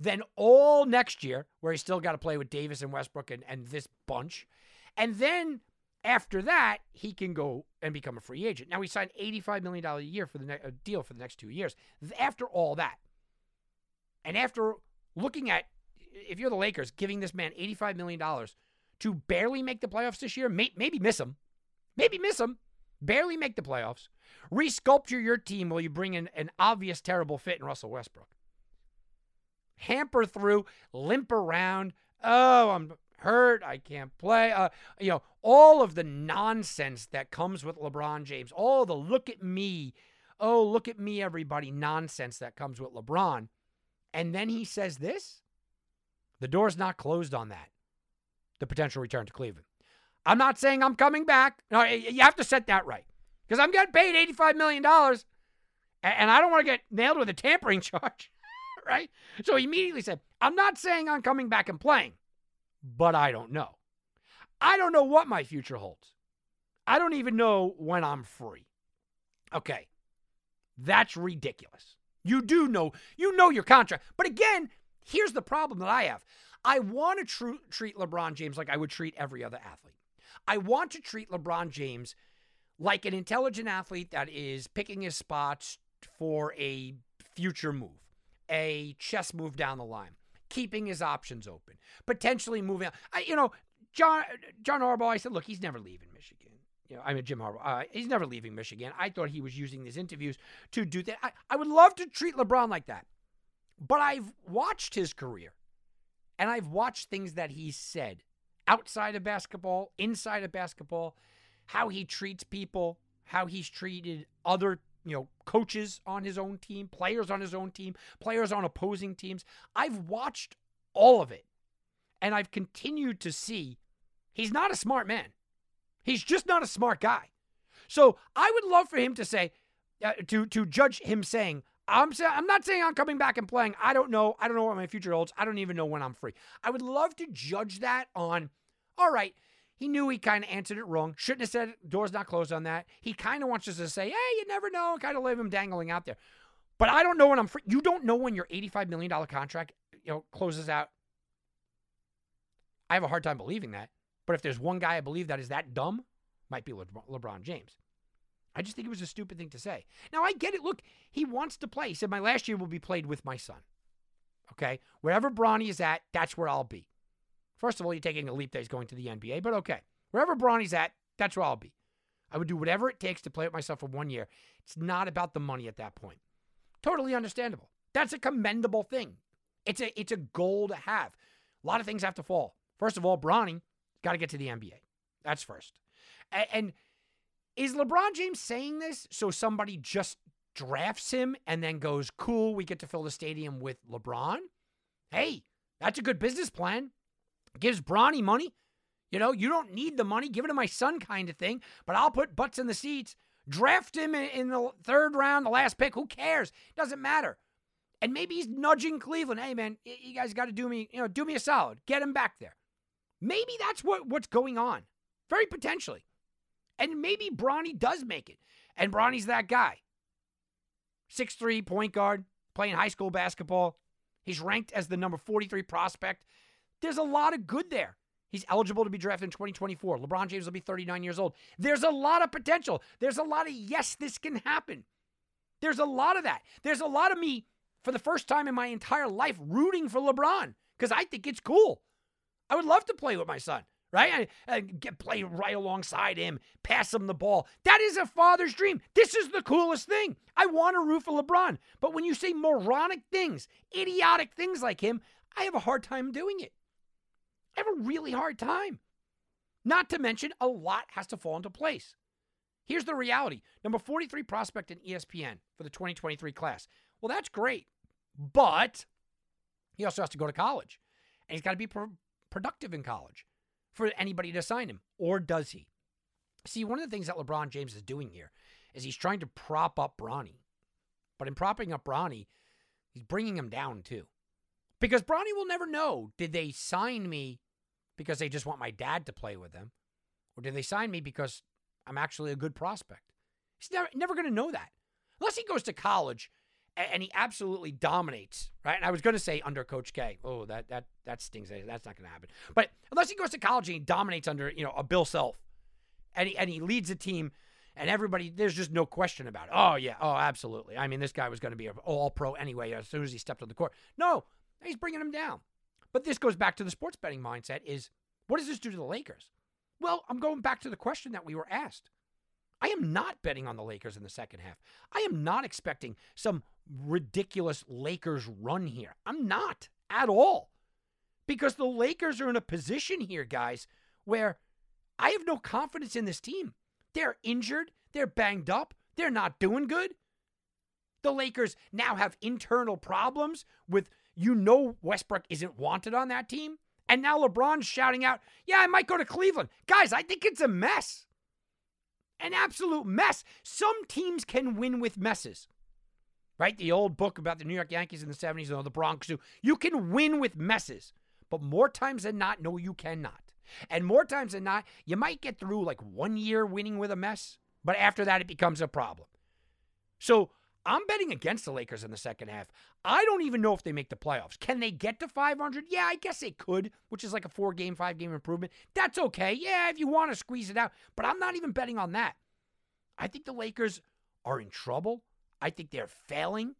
Then all next year, where he's still got to play with Davis and Westbrook and, and this bunch. And then after that, he can go and become a free agent. Now he signed $85 million a year for the ne- deal for the next two years. After all that, and after looking at, if you're the Lakers, giving this man $85 million to barely make the playoffs this year, may, maybe miss him, maybe miss them, barely make the playoffs, resculpture your team while you bring in an obvious terrible fit in Russell Westbrook. Hamper through, limp around. Oh, I'm hurt. I can't play. Uh, you know, all of the nonsense that comes with LeBron James, all the look at me, oh, look at me, everybody nonsense that comes with LeBron. And then he says this the door's not closed on that, the potential return to Cleveland. I'm not saying I'm coming back. No, you have to set that right because I'm getting paid $85 million and I don't want to get nailed with a tampering charge, right? So he immediately said, I'm not saying I'm coming back and playing, but I don't know. I don't know what my future holds. I don't even know when I'm free. Okay. That's ridiculous. You do know, you know your contract. But again, here's the problem that I have. I want to tr- treat LeBron James like I would treat every other athlete. I want to treat LeBron James like an intelligent athlete that is picking his spots for a future move, a chess move down the line, keeping his options open, potentially moving. I, you know, John John Harbaugh. I said, look, he's never leaving Michigan. You know, I mean Jim Harbaugh. Uh, he's never leaving Michigan. I thought he was using these interviews to do that. I, I would love to treat LeBron like that, but I've watched his career, and I've watched things that he said outside of basketball, inside of basketball, how he treats people, how he's treated other, you know, coaches on his own team, players on his own team, players on opposing teams. I've watched all of it. And I've continued to see he's not a smart man. He's just not a smart guy. So I would love for him to say, uh, to to judge him saying, I'm saying I'm not saying I'm coming back and playing. I don't know. I don't know what my future holds. I don't even know when I'm free. I would love to judge that on. All right, he knew he kind of answered it wrong. Shouldn't have said doors not closed on that. He kind of wants us to say, hey, you never know, kind of leave him dangling out there. But I don't know when I'm free. You don't know when your $85 million contract, you know, closes out. I have a hard time believing that. But if there's one guy I believe that is that dumb, might be Le- LeBron James. I just think it was a stupid thing to say. Now I get it. Look, he wants to play. He said my last year will be played with my son. Okay, wherever Bronny is at, that's where I'll be. First of all, you're taking a leap that he's going to the NBA, but okay, wherever Bronny's at, that's where I'll be. I would do whatever it takes to play with myself for one year. It's not about the money at that point. Totally understandable. That's a commendable thing. It's a it's a goal to have. A lot of things have to fall. First of all, Bronny got to get to the NBA. That's first. And, and is LeBron James saying this so somebody just drafts him and then goes, "Cool, we get to fill the stadium with LeBron"? Hey, that's a good business plan. Gives Bronny money. You know, you don't need the money. Give it to my son, kind of thing. But I'll put butts in the seats. Draft him in, the third round, the last pick. Who cares? Doesn't matter. And maybe he's nudging Cleveland. Hey, man, you guys got to do me, you know, do me a solid. Get him back there. Maybe that's what, what's going on. Very potentially. And maybe Bronny does make it. And Bronny's that guy. Six-three point guard, playing high school basketball. He's ranked as the number 43 prospect. There's a lot of good there. He's eligible to be drafted in 2024. LeBron James will be 39 years old. There's a lot of potential. There's a lot of yes, this can happen. There's a lot of that. There's a lot of me for the first time in my entire life rooting for LeBron because I think it's cool. I would love to play with my son, right? I, I get play right alongside him, pass him the ball. That is a father's dream. This is the coolest thing. I want to root for LeBron. But when you say moronic things, idiotic things like him, I have a hard time doing it. I have a really hard time. Not to mention, a lot has to fall into place. Here's the reality number 43 prospect in ESPN for the 2023 class. Well, that's great, but he also has to go to college. And he's got to be pro- productive in college for anybody to sign him. Or does he? See, one of the things that LeBron James is doing here is he's trying to prop up Bronny. But in propping up Bronny, he's bringing him down too. Because Bronny will never know did they sign me because they just want my dad to play with them? Or did they sign me because I'm actually a good prospect? He's never, never going to know that. Unless he goes to college and he absolutely dominates, right? And I was going to say under Coach K. Oh, that that that stings. That's not going to happen. But unless he goes to college and he dominates under you know a Bill Self, and he and he leads a team, and everybody, there's just no question about it. Oh yeah, oh absolutely. I mean, this guy was going to be an All Pro anyway as soon as he stepped on the court. No, he's bringing him down. But this goes back to the sports betting mindset: is what does this do to the Lakers? Well, I'm going back to the question that we were asked. I am not betting on the Lakers in the second half. I am not expecting some ridiculous Lakers run here. I'm not at all. Because the Lakers are in a position here, guys, where I have no confidence in this team. They're injured, they're banged up, they're not doing good. The Lakers now have internal problems with you know Westbrook isn't wanted on that team. And now LeBron's shouting out, Yeah, I might go to Cleveland. Guys, I think it's a mess an absolute mess. Some teams can win with messes. Right? The old book about the New York Yankees in the 70s and the Bronx Zoo. You can win with messes. But more times than not, no, you cannot. And more times than not, you might get through like one year winning with a mess, but after that, it becomes a problem. So I'm betting against the Lakers in the second half. I don't even know if they make the playoffs. Can they get to 500? Yeah, I guess they could, which is like a four game, five game improvement. That's okay. Yeah, if you want to squeeze it out. But I'm not even betting on that. I think the Lakers are in trouble. I think they're failing.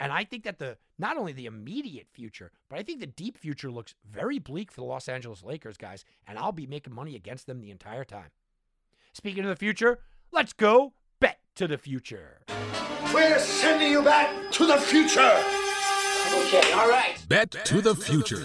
And I think that the not only the immediate future, but I think the deep future looks very bleak for the Los Angeles Lakers, guys. And I'll be making money against them the entire time. Speaking of the future, let's go bet to the future. We're sending you back to the future. Okay, all right. Bet to the future.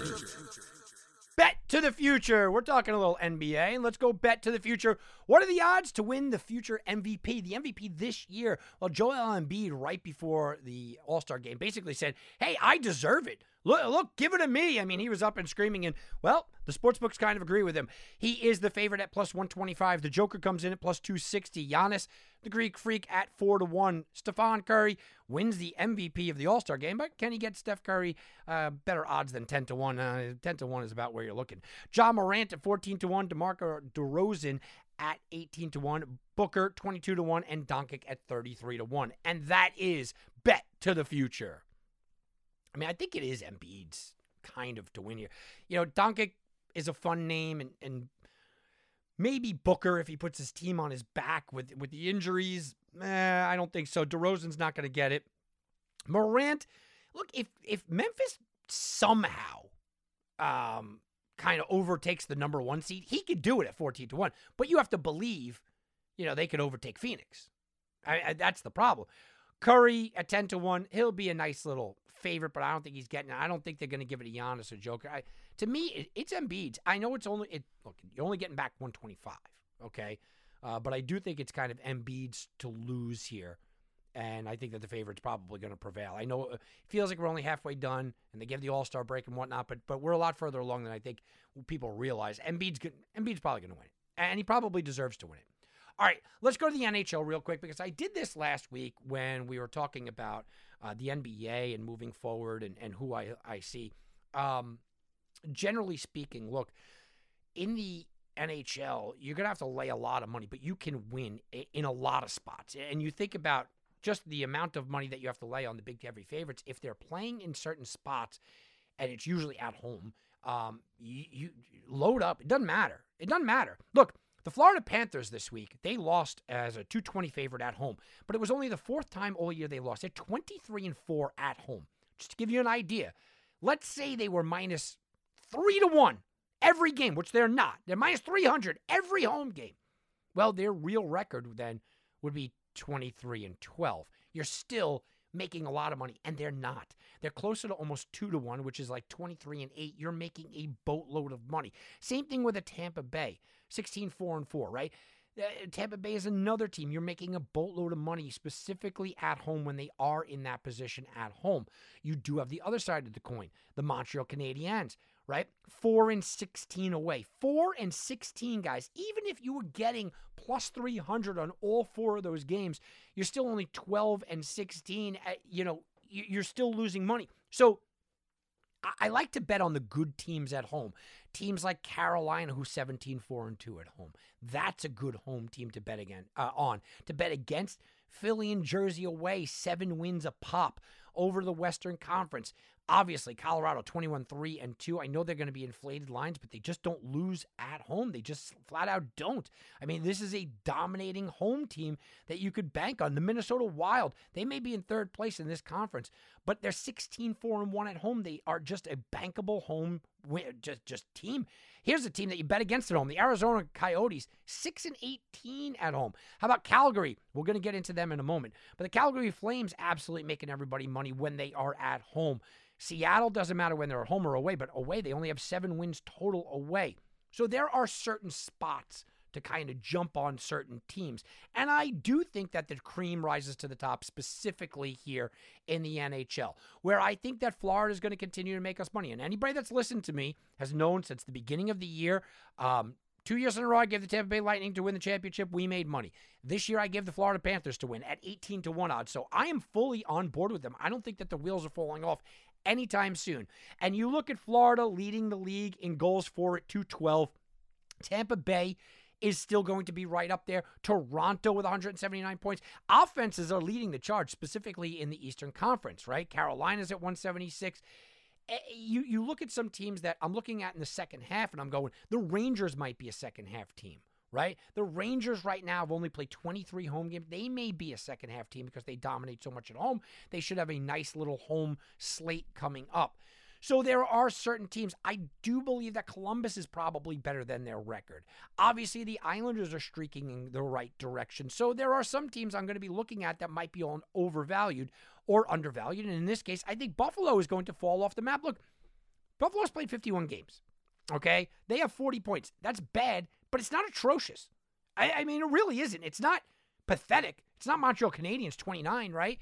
Bet to the future. We're talking a little NBA, and let's go bet to the future. What are the odds to win the future MVP? The MVP this year. Well, Joel Embiid, right before the All Star game, basically said, "Hey, I deserve it. Look, look, give it to me." I mean, he was up and screaming, and well, the sports books kind of agree with him. He is the favorite at plus one twenty five. The Joker comes in at plus two sixty. Giannis, the Greek Freak, at four to one. Stephen Curry wins the MVP of the All Star game, but can he get Steph Curry uh, better odds than ten to one? Uh, ten to one is about where you're looking. Ja Morant at fourteen to one. DeMar DeRozan at 18 to 1, Booker 22 to 1, and Doncic at 33 to 1. And that is bet to the future. I mean, I think it is Embiid's kind of to win here. You know, Doncic is a fun name, and, and maybe Booker if he puts his team on his back with, with the injuries. Eh, I don't think so. DeRozan's not going to get it. Morant, look, if if Memphis somehow um, kind of overtakes the number one seed, he could do it at 14 to 1. But you have to believe, you know, they could overtake Phoenix. I, I, that's the problem. Curry at 10 to 1, he'll be a nice little favorite, but I don't think he's getting it. I don't think they're going to give it to Giannis or Joker. I, to me, it, it's Embiid's. I know it's only, it, look, you're only getting back 125, okay? Uh, but I do think it's kind of Embiid's to lose here. And I think that the favorite's probably going to prevail. I know it feels like we're only halfway done, and they give the All Star break and whatnot, but but we're a lot further along than I think people realize. Embiid's good, Embiid's probably going to win it, and he probably deserves to win it. All right, let's go to the NHL real quick because I did this last week when we were talking about uh, the NBA and moving forward and, and who I, I see. Um, generally speaking, look, in the NHL, you're going to have to lay a lot of money, but you can win in a lot of spots. And you think about just the amount of money that you have to lay on the big heavy favorites. If they're playing in certain spots, and it's usually at home, um, you, you load up. It doesn't matter. It doesn't matter. Look, the Florida Panthers this week, they lost as a 220 favorite at home, but it was only the fourth time all year they lost. They're 23 and 4 at home. Just to give you an idea, let's say they were minus 3 to 1 every game, which they're not. They're minus 300 every home game. Well, their real record then would be 23 and 12. You're still making a lot of money, and they're not. They're closer to almost two to one, which is like 23 and 8. You're making a boatload of money. Same thing with a Tampa Bay. 16 4 and 4, right? Uh, Tampa Bay is another team. You're making a boatload of money specifically at home when they are in that position at home. You do have the other side of the coin, the Montreal Canadiens, right? 4 and 16 away. 4 and 16 guys. Even if you were getting plus 300 on all four of those games, you're still only 12 and 16. At, you know, you're still losing money. So I like to bet on the good teams at home. Teams like Carolina, who's 17 4 and 2 at home. That's a good home team to bet again uh, on. To bet against Philly and Jersey away, seven wins a pop over the Western Conference. Obviously, Colorado 21 3 and 2. I know they're going to be inflated lines, but they just don't lose at home. They just flat out don't. I mean, this is a dominating home team that you could bank on. The Minnesota Wild, they may be in third place in this conference, but they're 16 4 and 1 at home. They are just a bankable home just just team. Here's a team that you bet against at home. The Arizona Coyotes, 6 and 18 at home. How about Calgary? We're going to get into them in a moment. But the Calgary Flames absolutely making everybody money when they are at home. Seattle doesn't matter when they're at home or away, but away, they only have seven wins total away. So there are certain spots to kind of jump on certain teams. And I do think that the cream rises to the top, specifically here in the NHL, where I think that Florida is going to continue to make us money. And anybody that's listened to me has known since the beginning of the year. Um, Two years in a row, I gave the Tampa Bay Lightning to win the championship. We made money. This year, I gave the Florida Panthers to win at 18 to 1 odds. So I am fully on board with them. I don't think that the wheels are falling off anytime soon. And you look at Florida leading the league in goals for at 212. Tampa Bay is still going to be right up there. Toronto with 179 points. Offenses are leading the charge, specifically in the Eastern Conference, right? Carolina's at 176. Eh, you you look at some teams that I'm looking at in the second half, and I'm going, the Rangers might be a second half team right? The Rangers right now have only played 23 home games. They may be a second half team because they dominate so much at home. They should have a nice little home slate coming up. So there are certain teams. I do believe that Columbus is probably better than their record. Obviously, the Islanders are streaking in the right direction. So there are some teams I'm going to be looking at that might be on overvalued or undervalued. And in this case, I think Buffalo is going to fall off the map. Look, Buffalo's played 51 games. Okay. They have 40 points. That's bad but it's not atrocious. I, I mean, it really isn't. It's not pathetic. It's not Montreal Canadiens 29, right?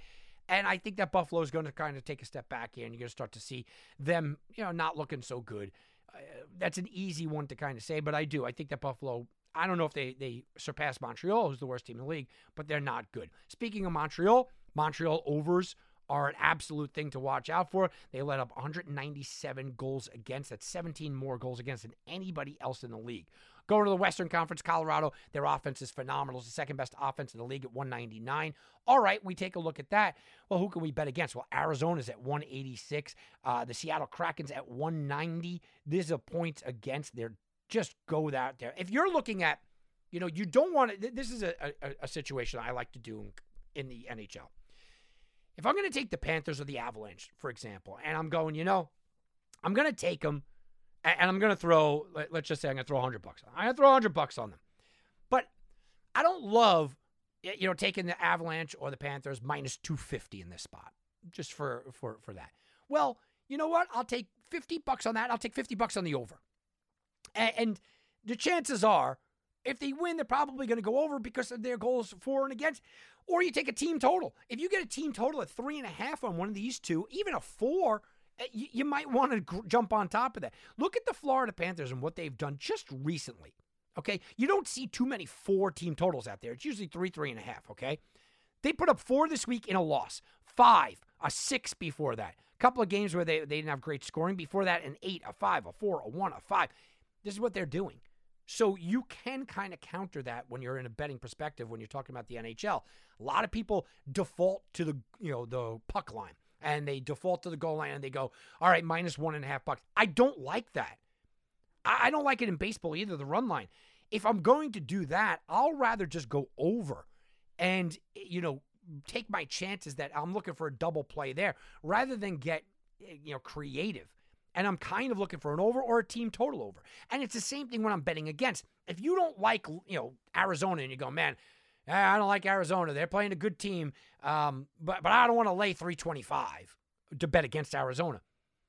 And I think that Buffalo is going to kind of take a step back here, and you're going to start to see them, you know, not looking so good. Uh, that's an easy one to kind of say, but I do. I think that Buffalo. I don't know if they they surpass Montreal, who's the worst team in the league, but they're not good. Speaking of Montreal, Montreal overs are an absolute thing to watch out for. They let up 197 goals against. That's 17 more goals against than anybody else in the league. Going to the Western Conference, Colorado, their offense is phenomenal. It's the second best offense in the league at 199. All right, we take a look at that. Well, who can we bet against? Well, Arizona's at 186. Uh, the Seattle Kraken's at 190. These are points against. They're just go that there. If you're looking at, you know, you don't want to. This is a, a, a situation I like to do in the NHL. If I'm going to take the Panthers or the Avalanche, for example, and I'm going, you know, I'm going to take them and I'm going to throw, let's just say I'm going to throw 100 bucks. I'm going to throw 100 bucks on them. But I don't love, you know, taking the Avalanche or the Panthers minus 250 in this spot just for for for that. Well, you know what? I'll take 50 bucks on that. I'll take 50 bucks on the over. And, and the chances are, if they win, they're probably going to go over because of their goals for and against. Or you take a team total. If you get a team total at three and a half on one of these two, even a four, Eh, you, you might want to gr- jump on top of that. Look at the Florida Panthers and what they've done just recently. Okay, you don't see too many four team totals out there. It's usually three, three and a half. Okay, they put up four this week in a loss, five, a six before that. A couple of games where they, they didn't have great scoring. Before that, an eight, a five, a four, a one, a five. This is what they're doing. So you can kind of counter that when you're in a betting perspective when you're talking about the NHL. A lot of people default to the you know the puck line and they default to the goal line and they go, all right, minus one and a half bucks. I don't like that. I I don't like it in baseball either, the run line. If I'm going to do that, I'll rather just go over and, you know, take my chances that I'm looking for a double play there rather than get, eh, you know, creative. And I'm kind of looking for an over or a team total over. And it's the same thing when I'm betting against. If you don't like, you know, Arizona and you go, man, I don't like Arizona. They're playing a good team, um, but but I don't want to lay 325 to bet against Arizona.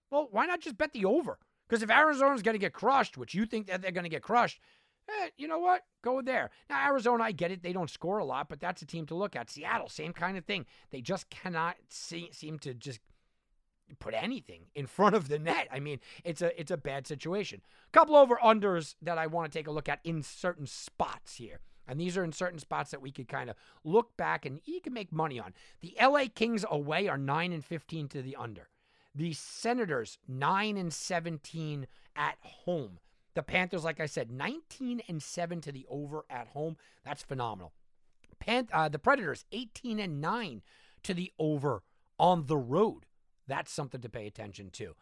Well, why not just bet the over? Because if Arizona's going to get crushed, which you think that they're going to get crushed, eh, you know what? Go there. Now, Arizona, I get it. They don't score a lot, but that's a team to look at. Seattle, same kind of thing. They just cannot see, seem to just put anything in front of the net. I mean, it's a it's a bad situation. Couple over unders that I want to take a look at in certain spots here. And these are in certain spots that we could kind of look back and you can make money on. The LA Kings away are 9 and 15 to the under. The Senators 9 and 17 at home. The Panthers like I said 19 and 7 to the over at home. That's phenomenal. Pan- uh, the Predators 18 and 9 to the over on the road. That's something to pay attention to.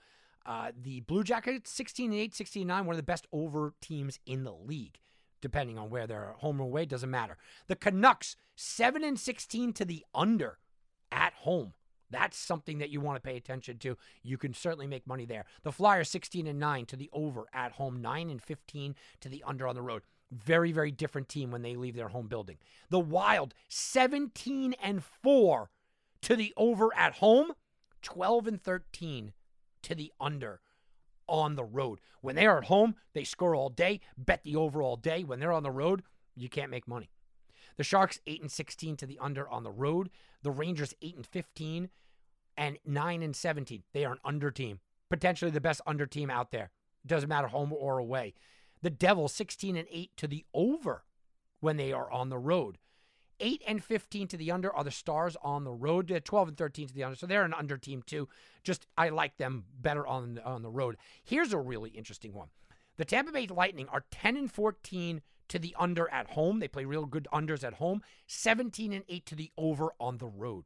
Uh, the Blue Jackets 16 and 8, 16 and 9, one of the best over teams in the league. Depending on where they're home or away, doesn't matter. The Canucks 7 and 16 to the under at home. That's something that you want to pay attention to. You can certainly make money there. The Flyers 16 and 9 to the over at home, 9 and 15 to the under on the road. Very, very different team when they leave their home building. The Wild 17 and 4 to the over at home, 12 and 13 to the under on the road. When they are at home, they score all day, bet the over all day. When they're on the road, you can't make money. The Sharks 8 and 16 to the under on the road. The Rangers 8 and 15 and 9 and 17. They are an under team, potentially the best under team out there. Doesn't matter home or away. The Devils 16 and 8 to the over when they are on the road. 8 and 15 to the under are the Stars on the road. They're 12 and 13 to the under. So they're an under team too. Just I like them better on on the road. Here's a really interesting one. The Tampa Bay Lightning are 10 and 14 to the under at home. They play real good unders at home. 17 and 8 to the over on the road.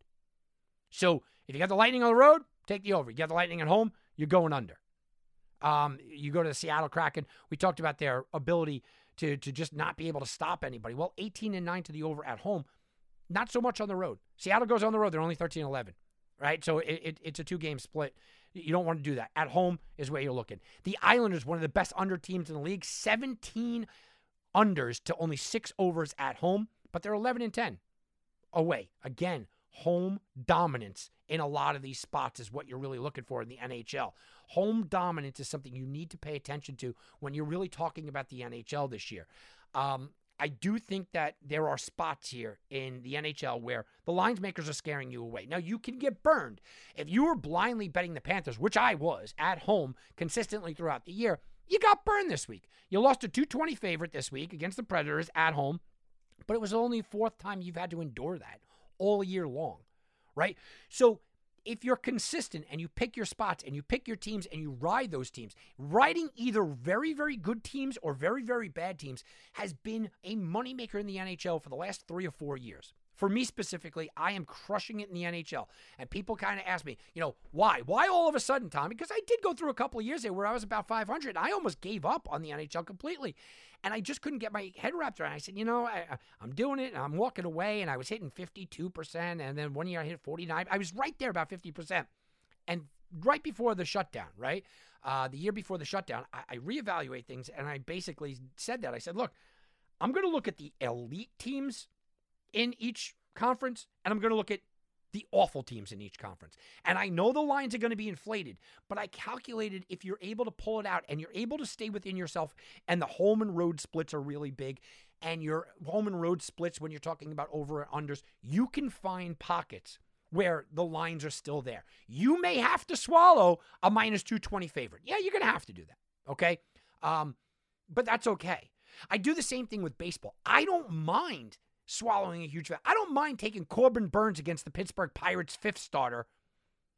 So if you got the Lightning on the road, take the over. You got the Lightning at home, you're going under. Um, you go to the Seattle Kraken. We talked about their ability to to just not be able to stop anybody. Well, 18 and 9 to the over at home, not so much on the road. Seattle goes on the road, they're only 13 11, right? So it, it, it's a two game split. You don't want to do that. At home is where you're looking. The Islanders, one of the best under teams in the league, 17 unders to only six overs at home, but they're 11 and 10 away. Again, home dominance in a lot of these spots is what you're really looking for in the NHL. Home dominance is something you need to pay attention to when you're really talking about the NHL this year. Um, I do think that there are spots here in the NHL where the lines makers are scaring you away. Now, you can get burned. If you were blindly betting the Panthers, which I was at home consistently throughout the year, you got burned this week. You lost a 220 favorite this week against the Predators at home, but it was only fourth time you've had to endure that all year long, right? So if you're consistent and you pick your spots and you pick your teams and you ride those teams, riding either very, very good teams or very, very bad teams has been a moneymaker in the NHL for the last three or four years. For me specifically, I am crushing it in the NHL. And people kind of ask me, you know, why? Why all of a sudden, Tom? Because I did go through a couple of years there where I was about 500. I almost gave up on the NHL completely. And I just couldn't get my head wrapped around it. I said, you know, I, I'm doing it and I'm walking away. And I was hitting 52%. And then one year I hit 49. I was right there about 50%. And right before the shutdown, right? Uh, the year before the shutdown, I, I reevaluate things. And I basically said that. I said, look, I'm going to look at the elite teams in each conference, and I'm going to look at the awful teams in each conference. And I know the lines are going to be inflated, but I calculated if you're able to pull it out and you're able to stay within yourself, and the home and road splits are really big, and your home and road splits when you're talking about over and unders, you can find pockets where the lines are still there. You may have to swallow a minus 220 favorite. Yeah, you're going to have to do that. Okay. Um, but that's okay. I do the same thing with baseball. I don't mind swallowing a huge fat. I don't mind taking Corbin Burnes against the Pittsburgh Pirates fifth starter,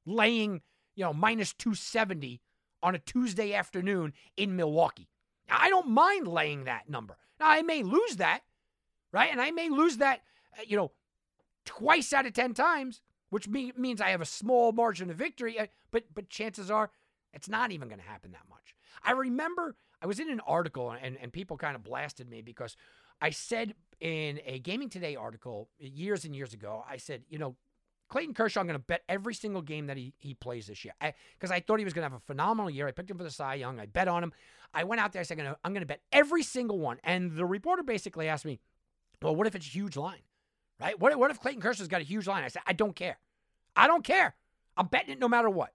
laying, you know, minus 270 on a Tuesday afternoon in Milwaukee. I don't mind laying that number. Now, I may lose that, right? And I may lose that, uh, you know, twice out of 10 times, which me- means I have a small margin of victory, uh, but but chances are it's not even going to happen that much. I remember I was in an article and, and people kind of blasted me because I said in a Gaming Today article years and years ago, I said, you know, Clayton Kershaw, I'm going to bet every single game that he, he plays this year because I, I, thought he was going to have a phenomenal year. I picked him for the Cy Young. I bet on him. I went out there. I said, I'm going to bet every single one. And the reporter basically asked me, well, what if it's a huge line, right? What, what if Clayton Kershaw's got a huge line? I said, I don't care. I don't care. I'm betting it no matter what.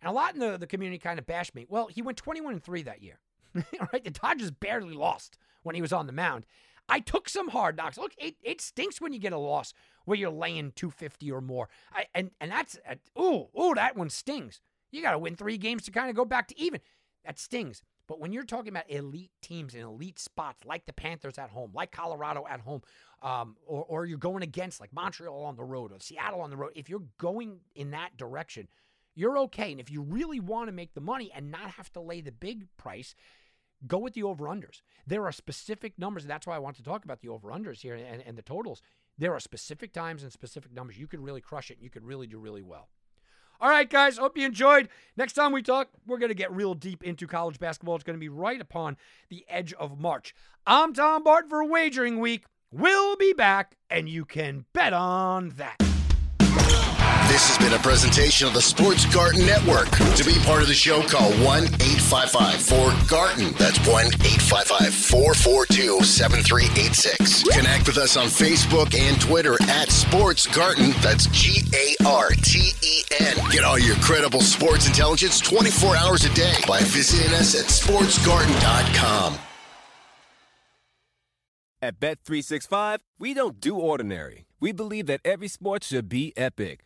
And a lot in the, the community kind of bashed me. Well, he went 21 and 3 that year. right? The Dodgers barely lost when he was on the mound. I took some hard knocks. Look, it, it stinks when you get a loss where you're laying 250 or more. I, and and that's uh, ooh ooh that one stings. You got to win three games to kind of go back to even. That stings. But when you're talking about elite teams in elite spots like the Panthers at home, like Colorado at home, um, or, or you're going against like Montreal on the road or Seattle on the road, if you're going in that direction, you're okay. And if you really want to make the money and not have to lay the big price, go with the over unders. There are specific numbers. And that's why I want to talk about the over unders here and, and the totals. There are specific times and specific numbers. You could really crush it you could really do really well. All right, guys, hope you enjoyed. Next time we talk, we're going to get real deep into college basketball. It's going to be right upon the edge of March. I'm Tom Barton for Wagering Week. We'll be back, and you can bet on that. This has been a presentation of the Sports Garden Network. To be part of the show, call 1 855 4 Garden. That's 1 855 442 7386. Connect with us on Facebook and Twitter at Sports Garden. That's G A R T E N. Get all your credible sports intelligence 24 hours a day by visiting us at sportsgarden.com. At Bet365, we don't do ordinary. We believe that every sport should be epic.